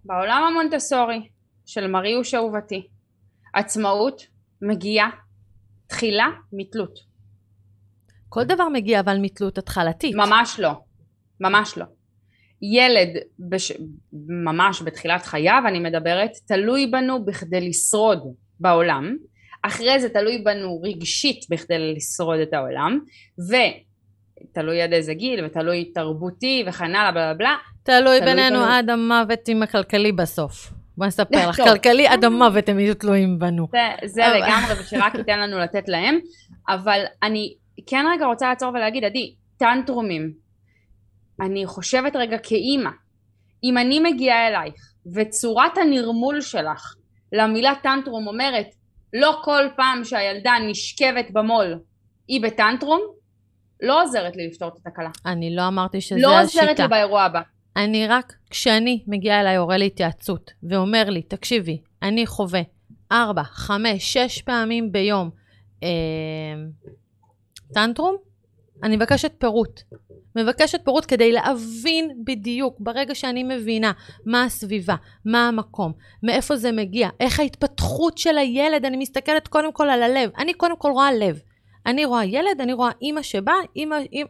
בעולם המונטסורי של מריוש אהובתי, עצמאות מגיעה תחילה מתלות. כל דבר מגיע אבל מתלות התחלתית. ממש לא. ממש לא. ילד בש... ממש בתחילת חייו, אני מדברת, תלוי בנו בכדי לשרוד בעולם. אחרי זה תלוי בנו רגשית בכדי לשרוד את העולם. ותלוי עד איזה גיל, ותלוי תרבותי וכן הלאה, בלה בלה. תלוי תלוי בינינו. עד המוות עם הכלכלי בסוף. בואי נספר לך. כלכלי עד המוות הם יהיו תלויים בנו. זה, זה לגמרי, ושרק ייתן לנו לתת להם. אבל אני כן רגע רוצה לעצור ולהגיד, עדי, טנטרומים. אני חושבת רגע כאימא, אם אני מגיעה אלייך, וצורת הנרמול שלך למילה טנטרום אומרת, לא כל פעם שהילדה נשכבת במו"ל היא בטנטרום, לא עוזרת לי לפתור את התקלה. אני לא אמרתי שזה לא השיטה. עוזרת לי באירוע הבא. אני רק, כשאני מגיעה אליי הורה להתייעצות, ואומר לי, תקשיבי, אני חווה ארבע, חמש, שש פעמים ביום אה, טנטרום, אני מבקשת פירוט. מבקשת פירוט כדי להבין בדיוק, ברגע שאני מבינה מה הסביבה, מה המקום, מאיפה זה מגיע, איך ההתפתחות של הילד, אני מסתכלת קודם כל על הלב. אני קודם כל רואה לב. אני רואה ילד, אני רואה אימא שבאה,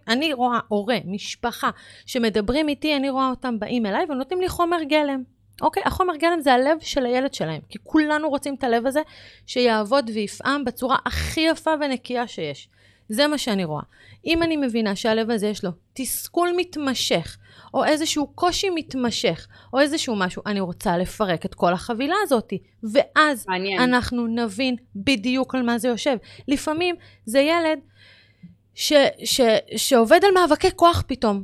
אני רואה הורה, משפחה, שמדברים איתי, אני רואה אותם באים אליי ונותנים לי חומר גלם. אוקיי? החומר גלם זה הלב של הילד שלהם, כי כולנו רוצים את הלב הזה שיעבוד ויפעם בצורה הכי יפה ונקייה שיש. זה מה שאני רואה. אם אני מבינה שהלב הזה יש לו תסכול מתמשך, או איזשהו קושי מתמשך, או איזשהו משהו, אני רוצה לפרק את כל החבילה הזאת, ואז מעניין. אנחנו נבין בדיוק על מה זה יושב. לפעמים זה ילד ש, ש, שעובד על מאבקי כוח פתאום.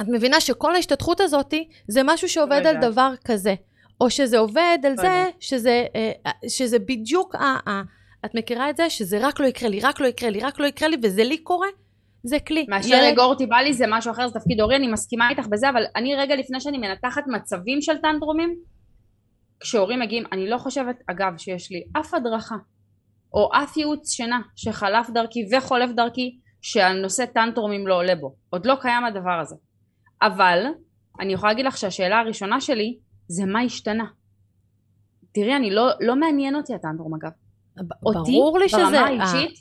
את מבינה שכל ההשתתחות הזאת זה משהו שעובד על. דבר כזה. או שזה עובד על זה. שזה, אה, שזה בדיוק, ה, את מכירה את זה? שזה רק לא יקרה לי, רק לא יקרה לי, רק לא יקרה לי, וזה לי קורה? זה כלי. מאשר לגור אותי בא לי זה משהו אחר, זה תפקיד הורי, אני מסכימה איתך בזה, אבל אני רגע לפני שאני מנתחת מצבים של טנטרומים, כשהורים מגיעים, אני לא חושבת, אגב, שיש לי אף הדרכה, או אף ייעוץ שינה שחלף דרכי וחולף דרכי, שהנושא טנטרומים לא עולה בו. עוד לא קיים הדבר הזה. אבל, אני יכולה להגיד לך שהשאלה הראשונה שלי, זה מה השתנה. תראי, אני לא, לא מעניין אותי הטנטרום אגב. אותי, ברור לי שזה... ברמה האישית,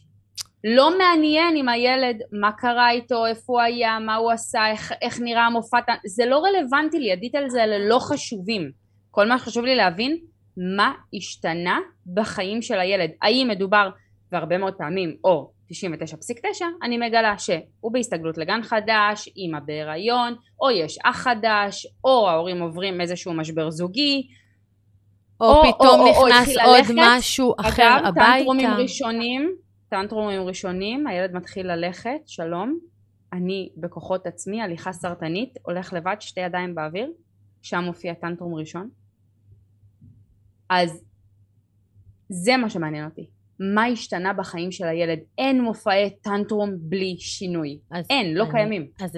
לא מעניין עם הילד מה קרה איתו, איפה הוא היה, מה הוא עשה, איך, איך נראה המופע, זה לא רלוונטי לי, הדיטלס האלה לא חשובים. כל מה שחשוב לי להבין, מה השתנה בחיים של הילד. האם מדובר, והרבה מאוד פעמים, או 99.9, אני מגלה שהוא בהסתגלות לגן חדש, אימא בהיריון, או יש אח חדש, או ההורים עוברים איזשהו משבר זוגי, או או- פתאום או- או נכנס התחיל עוד ללכת. משהו אחר אגב, הביתה. טנטרומים ראשונים, טנטרומים ראשונים, הילד מתחיל ללכת, שלום, אני בכוחות עצמי, הליכה סרטנית, הולך לבד, שתי ידיים באוויר, שם מופיע טנטרום ראשון. אז זה מה שמעניין אותי. מה השתנה בחיים של הילד? אין מופעי טנטרום בלי שינוי. אין, לא אני- קיימים. אז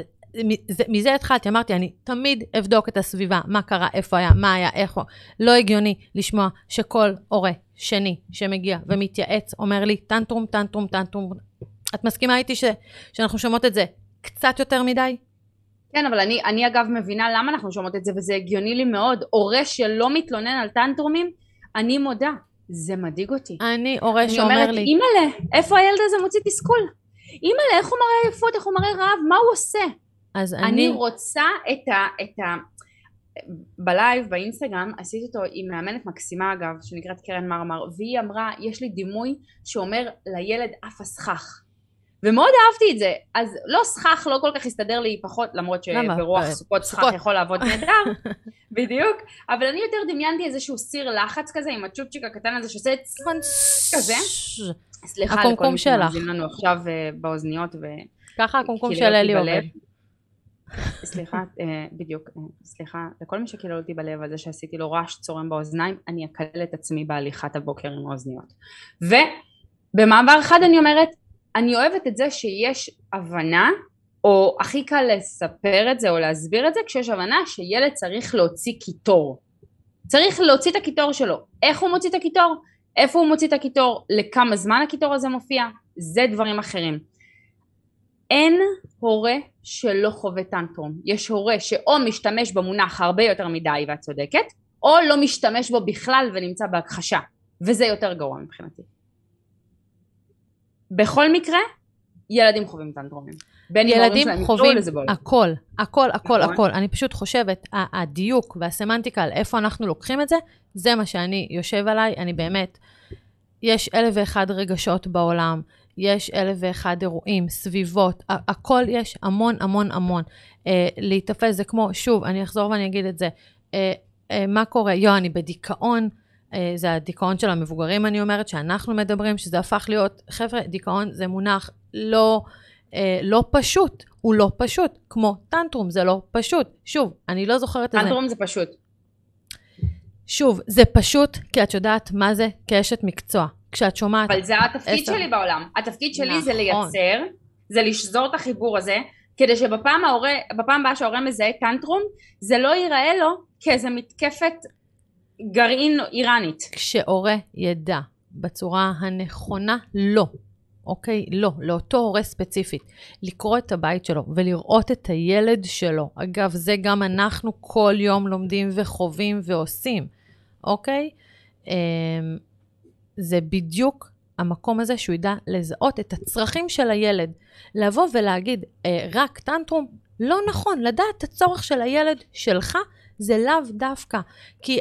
זה- מזה התחלתי, אמרתי, אני תמיד אבדוק את הסביבה, מה קרה, איפה היה, מה היה, איך הוא. לא הגיוני לשמוע שכל הורה שני שמגיע ומתייעץ אומר לי, טנטרום, טנטרום, טנטרום. את מסכימה איתי ש, שאנחנו שומעות את זה קצת יותר מדי? כן, אבל אני, אני אגב מבינה למה אנחנו שומעות את זה, וזה הגיוני לי מאוד. הורה שלא מתלונן על טנטרומים, אני מודה, זה מדאיג אותי. אני הורה אני שאומר אומרת, לי, אימא'לה, איפה הילד הזה מוציא תסכול? אימא'לה, איך הוא מראה עייפות, איך הוא מראה רעב, מה הוא עושה? אז אני, אני, רוצה את ה... את ה... בלייב באינסטגרם עשיתי אותו עם מאמנת מקסימה אגב שנקראת קרן מרמר והיא אמרה יש לי דימוי שאומר לילד עף הסכך ומאוד אהבתי את זה אז לא סכך לא כל כך הסתדר לי פחות למרות? שברוח אה, סוכות סכך. יכול לעבוד נהדר בדיוק אבל אני יותר דמיינתי איזשהו סיר לחץ כזה עם הצ'ופצ'יק הקטן הזה שעושה כזה? סליחה לכל מי. שמאזין לנו עכשיו אה, באוזניות. ככה הקומקום קילל של אלי. עובד. סליחה, אה, בדיוק, אה, סליחה, לכל מי שקילל אותי בלב על זה שעשיתי לו רעש צורם באוזניים, אני אקלל את עצמי בהליכת הבוקר עם האוזניות. ובמעבר אחד אני אומרת, אני אוהבת את זה שיש הבנה, או הכי קל לספר את זה או להסביר את זה, כשיש הבנה שילד צריך להוציא קיטור. צריך להוציא את הקיטור שלו. איך הוא מוציא את הקיטור? איפה הוא מוציא את הקיטור? לכמה זמן הקיטור הזה מופיע? זה דברים אחרים. אין הורה שלא חווה טנטרום. יש הורה שאו משתמש במונח הרבה יותר מדי ואת צודקת, או לא משתמש בו בכלל ונמצא בהכחשה, וזה יותר גרוע מבחינתי. בכל מקרה, ילדים חווים טנטרומים. בין ילדים חווים. הכל, הכל, הכל, נכון. הכל. אני פשוט חושבת, הדיוק והסמנטיקה על איפה אנחנו לוקחים את זה, זה מה שאני יושב עליי, אני באמת, יש אלף ואחד רגשות בעולם, יש אלף ואחד אירועים, סביבות, הכל יש המון המון המון. אה, להיתפס זה כמו, שוב, אני אחזור ואני אגיד את זה, אה, אה, מה קורה? יו, אני בדיכאון. אה, זה הדיכאון של המבוגרים, אני אומרת, שאנחנו מדברים, שזה הפך להיות, חבר'ה, דיכאון זה מונח לא, אה, לא פשוט, הוא לא פשוט, כמו טנטרום, זה לא פשוט. שוב, אני לא זוכרת את זה. טנטרום זה פשוט. שוב, זה פשוט כי את יודעת מה זה כאשת מקצוע. כשאת שומעת, אבל זה התפקיד עשר. שלי בעולם. התפקיד שלי זה נכון. לייצר זה לשזור את החיבור הזה, כדי שבפעם ההורה, בפעם הבאה שההורה מזהה טנטרום, זה לא ייראה לו כאיזה מתקפת גרעין איראנית. כשהורה ידע בצורה הנכונה, לא. אוקיי? לא, לאותו הורה ספציפית. לקרוא את הבית שלו ולראות את הילד שלו. אגב, זה גם אנחנו כל יום לומדים וחווים ועושים, אוקיי? זה בדיוק המקום הזה שהוא ידע לזהות את הצרכים של הילד. לבוא ולהגיד, אה, רק טנטרום, לא נכון, לדעת את הצורך של הילד שלך זה לאו דווקא. כי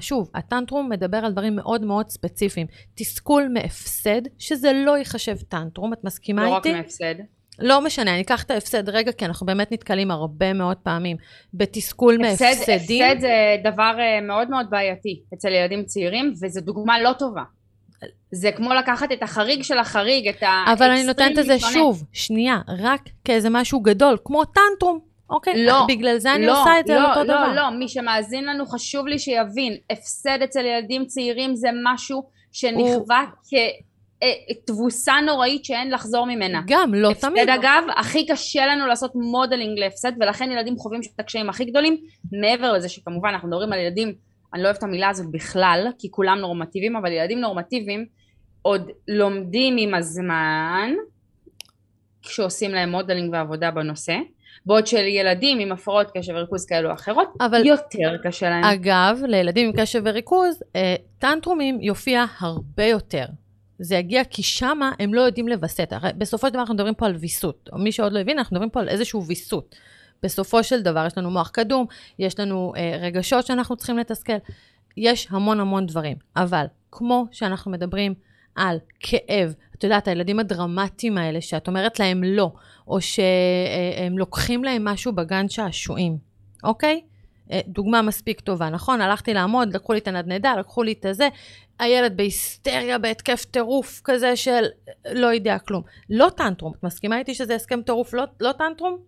שוב, הטנטרום מדבר על דברים מאוד מאוד ספציפיים. תסכול מהפסד, שזה לא ייחשב טנטרום, את מסכימה לא איתי? לא רק מהפסד. לא משנה, אני אקח את ההפסד רגע, כי אנחנו באמת נתקלים הרבה מאוד פעמים בתסכול מהפסדים. הפסד זה דבר אה, מאוד מאוד בעייתי אצל ילדים צעירים, וזו דוגמה לא טובה. זה כמו לקחת את החריג של החריג, את האקסטרים אבל אני נותנת את זה שוב, שנייה, רק כאיזה משהו גדול, כמו טנטרום. אוקיי, לא, בגלל זה אני לא, עושה את זה לא, על אותו לא, דבר. לא, לא, מי שמאזין לנו חשוב לי שיבין, הפסד אצל ילדים צעירים זה משהו שנחווה כתבוסה נוראית שאין לחזור ממנה. גם, לא הפסד תמיד. הפסד אגב, הכי קשה לנו לעשות modeling להפסד, ולכן ילדים חווים את הקשיים הכי גדולים, מעבר לזה שכמובן אנחנו מדברים על ילדים, אני לא אוהבת את המילה הזאת בכלל, כי כולם נורמטיביים, אבל ילדים נורמטיביים עוד לומדים עם הזמן, כשעושים להם modeling ועבודה בנושא. בעוד שלילדים עם הפרעות קשב וריכוז כאלו או אחרות, אבל יותר קשה להם. אגב, לילדים עם קשב וריכוז, אה, טנטרומים יופיע הרבה יותר. זה יגיע כי שמה הם לא יודעים לווסת. הרי בסופו של דבר אנחנו מדברים פה על ויסות. או מי שעוד לא הבין, אנחנו מדברים פה על איזשהו ויסות. בסופו של דבר יש לנו מוח קדום, יש לנו אה, רגשות שאנחנו צריכים לתסכל. יש המון המון דברים. אבל כמו שאנחנו מדברים על כאב, את יודעת, הילדים הדרמטיים האלה, שאת אומרת להם לא, או שהם לוקחים להם משהו בגן שעשועים, אוקיי? אה, דוגמה מספיק טובה, נכון? הלכתי לעמוד, לקחו לי את הנדנדה, לקחו לי את הזה, הילד בהיסטריה, בהתקף טירוף כזה של לא יודע כלום. לא טנטרום, את מסכימה איתי שזה הסכם טירוף לא, לא טנטרום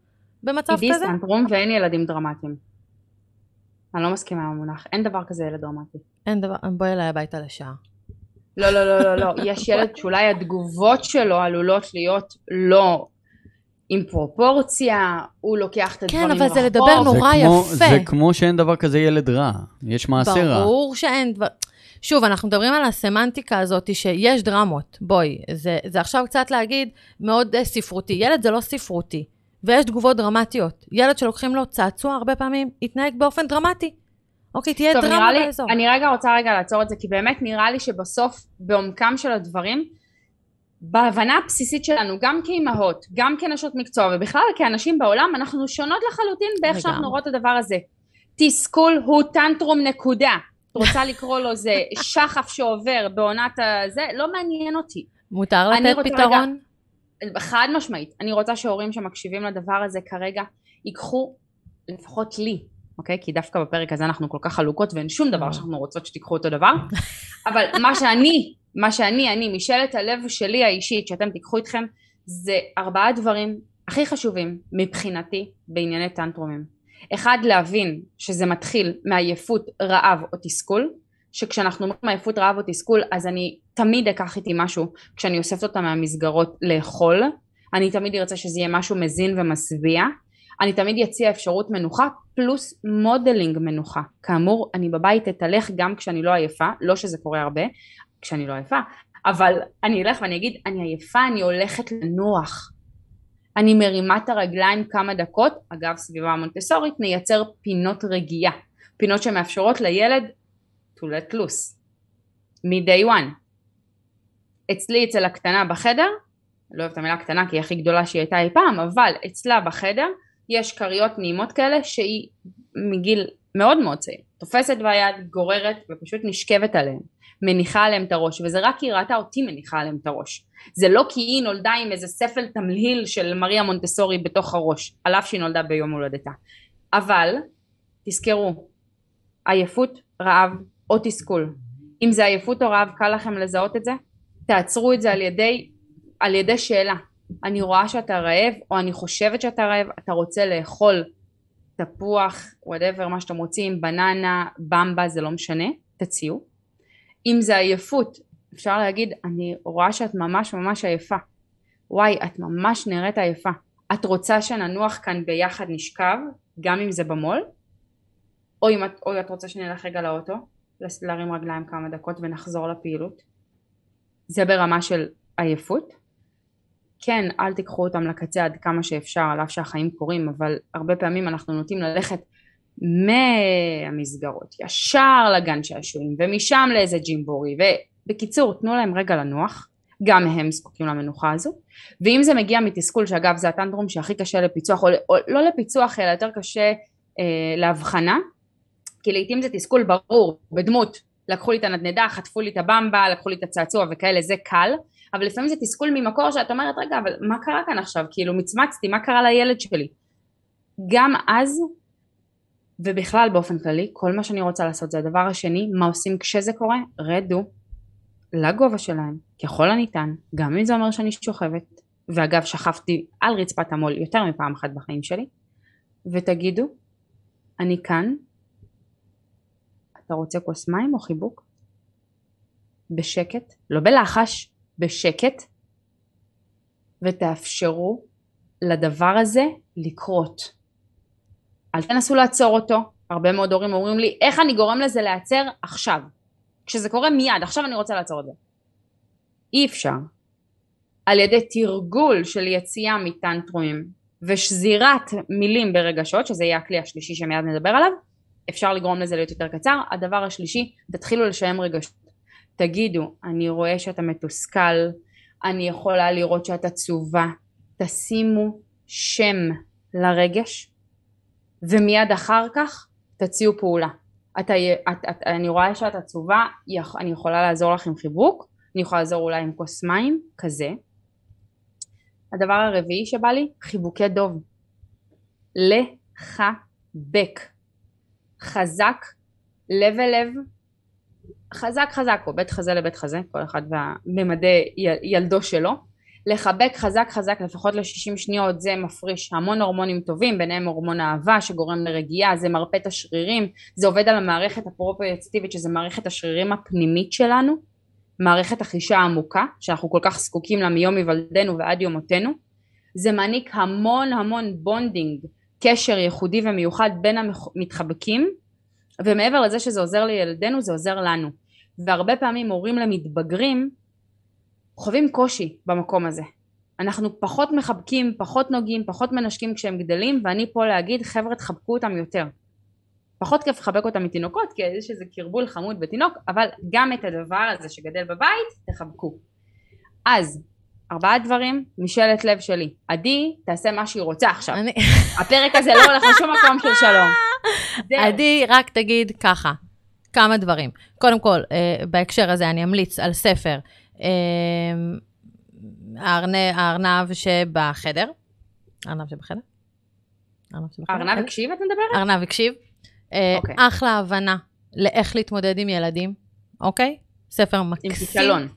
במצב כזה? עידי טנטרום ואין ילדים דרמטיים. אני לא מסכימה עם המונח, אין דבר כזה ילד דרמטי. אין דבר, בואי אליי הביתה לשעה. לא, לא, לא, לא, לא. יש ילד שאולי התגובות שלו עלולות להיות לא עם פרופורציה, הוא לוקח את הדברים רחוק. כן, אבל זה. לדבר נורא זה כמו, יפה. זה כמו שאין דבר כזה ילד רע, יש מעשה רע. ברור שאין דבר... שוב, אנחנו מדברים על הסמנטיקה הזאת שיש דרמות. בואי, זה, זה עכשיו קצת להגיד מאוד uh, ספרותי. ילד זה לא ספרותי, ויש תגובות דרמטיות. ילד שלוקחים לו צעצוע הרבה פעמים יתנהג באופן דרמטי. אוקיי, תהיה טוב, דרמה לי, באזור. אני רגע רוצה רגע לעצור את זה, כי באמת נראה לי שבסוף, בעומקם של הדברים, בהבנה הבסיסית שלנו, גם כאימהות, גם כנשות מקצוע, ובכלל כאנשים בעולם, אנחנו שונות לחלוטין באיך לגמרי. שאנחנו רואות את הדבר הזה. תסכול הוא טנטרום נקודה. את רוצה לקרוא לו זה שחף שעובר בעונת הזה, לא מעניין אותי. מותר לתת פתרון? חד משמעית. אני רוצה שהורים שמקשיבים לדבר הזה כרגע, ייקחו, לפחות לי, אוקיי? כי דווקא בפרק הזה אנחנו כל כך חלוקות ואין שום דבר שאנחנו רוצות שתיקחו אותו דבר. אבל מה שאני, מה שאני, אני, משאלת הלב שלי האישית, שאתם תיקחו איתכם, זה ארבעה דברים הכי חשובים מבחינתי בענייני טנטרומים. אחד, להבין שזה מתחיל מעייפות, רעב או תסכול, שכשאנחנו אומרים עייפות, רעב או תסכול, אז אני תמיד אקח איתי משהו כשאני אוספת אותה מהמסגרות לאכול, אני תמיד ארצה שזה יהיה משהו מזין ומשביע, אני תמיד אציע אפשרות מנוחה פלוס modeling מנוחה. כאמור, אני בבית אתהלך גם כשאני לא עייפה, לא שזה קורה הרבה, כשאני לא עייפה, אבל אני אלך ואני אגיד, אני עייפה, אני הולכת לנוח. אני מרימה את הרגליים כמה דקות, אגב סביבה המונטסורית, נייצר פינות רגיעה. פינות שמאפשרות לילד to let loose. מ-day one. אצלי, אצל הקטנה בחדר, לא אוהבת את המילה קטנה כי היא הכי גדולה שהיא הייתה אי פעם, אבל אצלה בחדר יש כריות נעימות כאלה שהיא מגיל מאוד מאוד צעיר. תופסת ביד, גוררת ופשוט נשכבת עליהם. מניחה עליהם את הראש, וזה רק כי היא ראתה אותי מניחה עליהם את הראש. זה לא כי היא נולדה עם איזה ספל תמליל של מריה מונטסורי בתוך הראש, על אף שהיא נולדה ביום הולדתה. אבל, תזכרו, עייפות, רעב או תסכול. אם זה עייפות או רעב, קל לכם לזהות את זה? תעצרו את זה על ידי, על ידי שאלה. אני רואה שאתה רעב, או אני חושבת שאתה רעב, אתה רוצה לאכול תפוח, וואטאבר, מה שאתם רוצים, בננה, במבה, זה לא משנה, תציעו. אם זה עייפות, אפשר להגיד, אני רואה שאת ממש ממש עייפה. וואי, את ממש נראית עייפה. את רוצה שננוח כאן ביחד נשכב, גם אם זה במו"ל? או אם את, או את רוצה שנלך רגע לאוטו, להרים רגליים כמה דקות ונחזור לפעילות? זה ברמה של עייפות. כן, אל תיקחו אותם לקצה עד כמה שאפשר, על אף שהחיים קורים, אבל הרבה פעמים אנחנו נוטים ללכת מהמסגרות ישר לגן שעשועים, ומשם לאיזה ג'ימבורי, ובקיצור, תנו להם רגע לנוח, גם הם זקוקים למנוחה הזו, ואם זה מגיע מתסכול, שאגב זה הטנטרום שהכי קשה לפיצוח, או, או לא לפיצוח אלא יותר קשה אה, להבחנה, כי לעיתים זה תסכול ברור, בדמות, לקחו לי את הנדנדה, חטפו לי את הבמבה, לקחו לי את הצעצוע וכאלה, זה קל, אבל לפעמים זה תסכול ממקור שאת אומרת, רגע, אבל מה קרה כאן עכשיו? כאילו, מצמצתי, מה קרה לילד שלי? גם אז, ובכלל באופן כללי, כל מה שאני רוצה לעשות זה הדבר השני, מה עושים כשזה קורה? רדו לגובה שלהם, ככל הניתן, גם אם זה אומר שאני שוכבת, ואגב, שכבתי על רצפת המו"ל יותר מפעם אחת בחיים שלי, ותגידו, אני כאן, אתה רוצה כוס מים או חיבוק? בשקט, לא בלחש, בשקט, ותאפשרו לדבר הזה לקרות. אל תנסו לעצור אותו, הרבה מאוד הורים אומרים לי, איך אני גורם לזה להיעצר עכשיו? כשזה קורה מיד, עכשיו אני רוצה לעצור את זה. אי אפשר. על ידי תרגול של יציאה מטנטרומים ושזירת מילים ברגשות, שזה יהיה הכלי השלישי שמיד נדבר עליו, אפשר לגרום לזה להיות יותר קצר. הדבר השלישי, תתחילו לשיים רגשות. תגידו, אני רואה שאתה מתוסכל, אני יכולה לראות שאת עצובה, תשימו שם לרגש, ומיד אחר כך תציעו פעולה. את, את, את, אני רואה שאת עצובה, אני יכולה לעזור לך עם חיבוק, אני יכולה לעזור אולי עם כוס מים, כזה. הדבר הרביעי שבא לי, חיבוקי דוב. לחבק. חזק, לב אל לב, חזק חזק, או בית חזה לבית חזה, כל אחד בממדי ילדו שלו. לחבק חזק חזק לפחות ל-60 שניות זה מפריש המון הורמונים טובים ביניהם הורמון אהבה שגורם לרגיעה זה מרפא את השרירים זה עובד על המערכת הפרופריוצפטיבית שזה מערכת השרירים הפנימית שלנו מערכת החישה העמוקה שאנחנו כל כך זקוקים לה מיום היוולדנו ועד יום זה מעניק המון המון bonding קשר ייחודי ומיוחד בין המתחבקים ומעבר לזה שזה עוזר לילדינו זה עוזר לנו והרבה פעמים הורים למתבגרים חווים קושי במקום הזה. אנחנו פחות מחבקים, פחות נוגעים, פחות מנשקים כשהם גדלים, ואני פה להגיד חבר'ה תחבקו אותם יותר. פחות כיף לחבק אותם מתינוקות, כי יש איזה קרבול חמוד בתינוק, אבל גם את הדבר הזה שגדל בבית, תחבקו. אז, ארבעה דברים, משאלת לב שלי. עדי, תעשה מה שהיא רוצה עכשיו. אני... הפרק הזה לא הולך לשום מקום של שלום. עדי, רק תגיד ככה, כמה דברים. קודם כל, אה, בהקשר הזה אני אמליץ על ספר אמ, הארנב שבחדר. ארנב שבחדר? ארנב הקשיב את מדברת? ארנב הקשיב. אה, אוקיי. אחלה הבנה לאיך להתמודד עם ילדים, אוקיי? ספר מקסים. עם כישלון.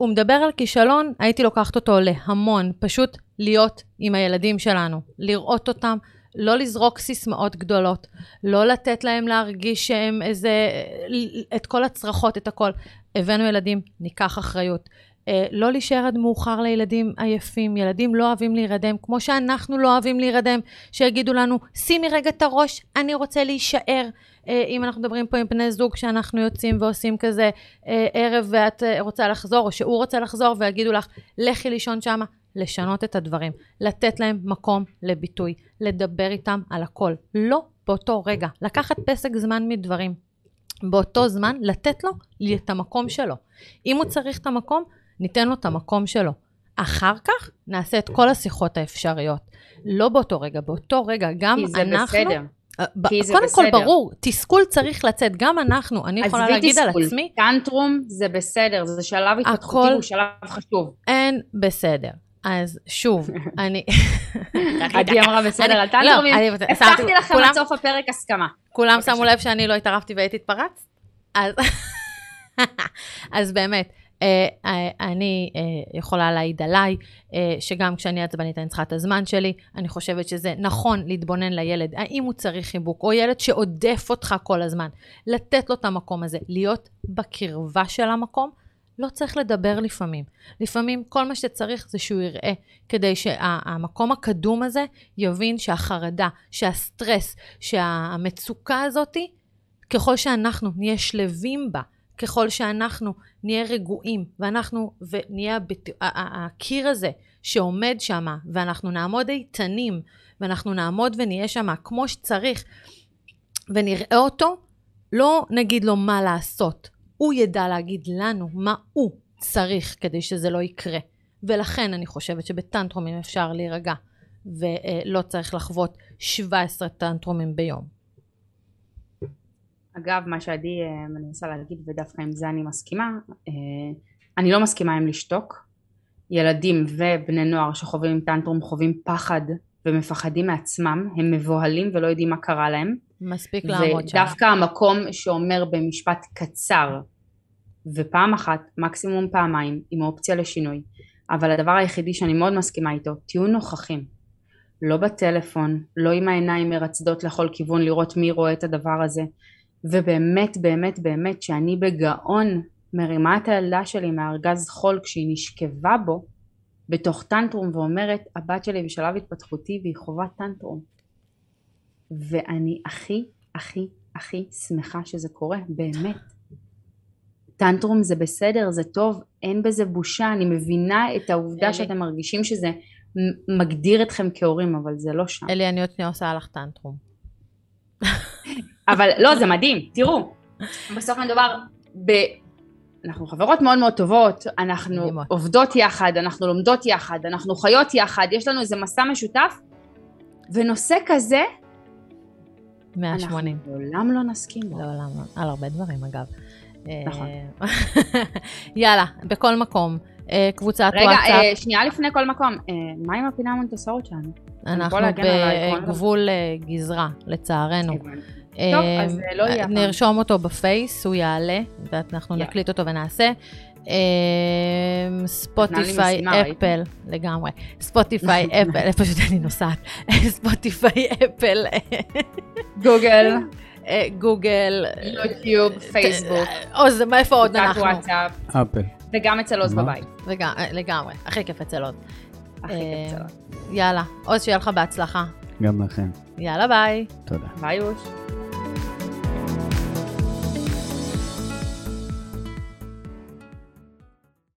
הוא מדבר על כישלון, הייתי לוקחת אותו להמון, פשוט להיות עם הילדים שלנו, לראות אותם, לא לזרוק סיסמאות גדולות, לא לתת להם להרגיש שהם איזה, את כל הצרחות, את הכל. הבאנו ילדים, ניקח אחריות. אה, לא להישאר עד מאוחר לילדים עייפים. ילדים לא אוהבים להירדם, כמו שאנחנו לא אוהבים להירדם, שיגידו לנו, שימי רגע את הראש, אני רוצה להישאר. אה, אם אנחנו מדברים פה עם בני זוג שאנחנו יוצאים ועושים כזה אה, ערב ואת רוצה לחזור, או שהוא רוצה לחזור, ויגידו לך, לכי לישון שמה. לשנות את הדברים, לתת להם מקום לביטוי, לדבר איתם על הכל. לא באותו רגע, לקחת פסק זמן מדברים. באותו זמן לתת לו את המקום שלו. אם הוא צריך את המקום, ניתן לו את המקום שלו. אחר כך נעשה את כל השיחות האפשריות. לא באותו רגע, באותו רגע גם כי זה אנחנו... בסדר. אה, כי זה קודם בסדר. כל, ברור, תסכול צריך לצאת, גם אנחנו, אני יכולה להגיד תסכול. על עצמי. טנטרום זה בסדר, זה שלב התפתחותי, הוא שלב חשוב. אין בסדר. אז שוב, אני... עדי אמרה בסדר על טנטרומים, הבטחתי לכם עד סוף הפרק הסכמה. כולם שמו לב שאני לא התערבתי והייתי התפרץ? אז באמת, אני אה, יכולה להעיד עליי, שגם כשאני עצבנית אני צריכה את הזמן שלי, אני חושבת שזה נכון להתבונן לילד, האם הוא צריך חיבוק, או ילד שעודף אותך כל הזמן, לתת לו את המקום הזה, להיות בקרבה של המקום, לא צריך לדבר לפעמים. לפעמים כל מה שצריך זה שהוא יראה, כדי שהמקום הקדום הזה יבין שהחרדה, שהסטרס, שהמצוקה הזאתי, ככל שאנחנו נהיה שלווים בה, ככל שאנחנו נהיה רגועים, ואנחנו, ונהיה הבת... הקיר הזה שעומד שם, ואנחנו נעמוד איתנים, ואנחנו נעמוד ונהיה שם כמו שצריך, ונראה אותו, לא נגיד לו מה לעשות, הוא ידע להגיד לנו מה הוא צריך כדי שזה לא יקרה. ולכן אני חושבת שבטנטרומים אפשר להירגע, ולא צריך לחוות 17 טנטרומים ביום. אגב, מה שעדי אה, מנסה להגיד, ודווקא עם זה אני מסכימה, אה, אני לא מסכימה עם לשתוק. ילדים ובני נוער שחווים טנטרום חווים פחד ומפחדים מעצמם, הם מבוהלים ולא יודעים מה קרה להם. מספיק לעמוד שם. ודווקא המקום שאומר במשפט קצר, ופעם אחת, מקסימום פעמיים, עם אופציה לשינוי. אבל הדבר היחידי שאני מאוד מסכימה איתו, תהיו נוכחים. לא בטלפון, לא עם העיניים מרצדות לכל כיוון לראות מי רואה את הדבר הזה. ובאמת באמת באמת שאני בגאון מרימה את הילדה שלי מארגז חול כשהיא נשכבה בו בתוך טנטרום ואומרת הבת שלי בשלב התפתחותי והיא חווה טנטרום ואני הכי הכי הכי שמחה שזה קורה באמת טנטרום זה בסדר זה טוב אין בזה בושה אני מבינה את העובדה אלי. שאתם מרגישים שזה מגדיר אתכם כהורים אבל זה לא שם אלי, אני עוד שנייה עושה לך טנטרום. אבל לא זה מדהים תראו בסוף מדובר ב... אנחנו חברות מאוד מאוד טובות, אנחנו מדהימות. עובדות יחד, אנחנו לומדות יחד, אנחנו חיות יחד, יש לנו איזה מסע משותף, ונושא כזה, 180. אנחנו לעולם לא נסכים בו. לעולם, לא. על הרבה דברים אגב. נכון. אה, יאללה, בכל מקום. אה, קבוצת רגע, וואטסאפ, אה, שנייה לפני כל מקום, אה, מה עם הפינה המונטסורית שלנו? אנחנו. בגבול אה, גזרה, לצערנו. טוב, אז אה, אה, לא יהיה. נרשום אותו בפייס, הוא יעלה, ואנחנו. נקליט אותו ונעשה. אה, ספוטיפיי, ראית? אפל, לגמרי. ספוטיפיי, אפל, פשוט אני נוסעת. ספוטיפיי, אפל, גוגל, אה, גוגל. יוטיוב, פייסבוק, עוז, מאיפה עוד אנחנו? וואטסאפ, אפל. וגם אצל עוז? בבית. אה, לגמרי, הכי כיף אצל עוד. הכי אה, כיף אצל עוד. יאללה, עוז, שיהיה לך בהצלחה. גם לכם. יאללה, ביי. תודה. ביי אוש.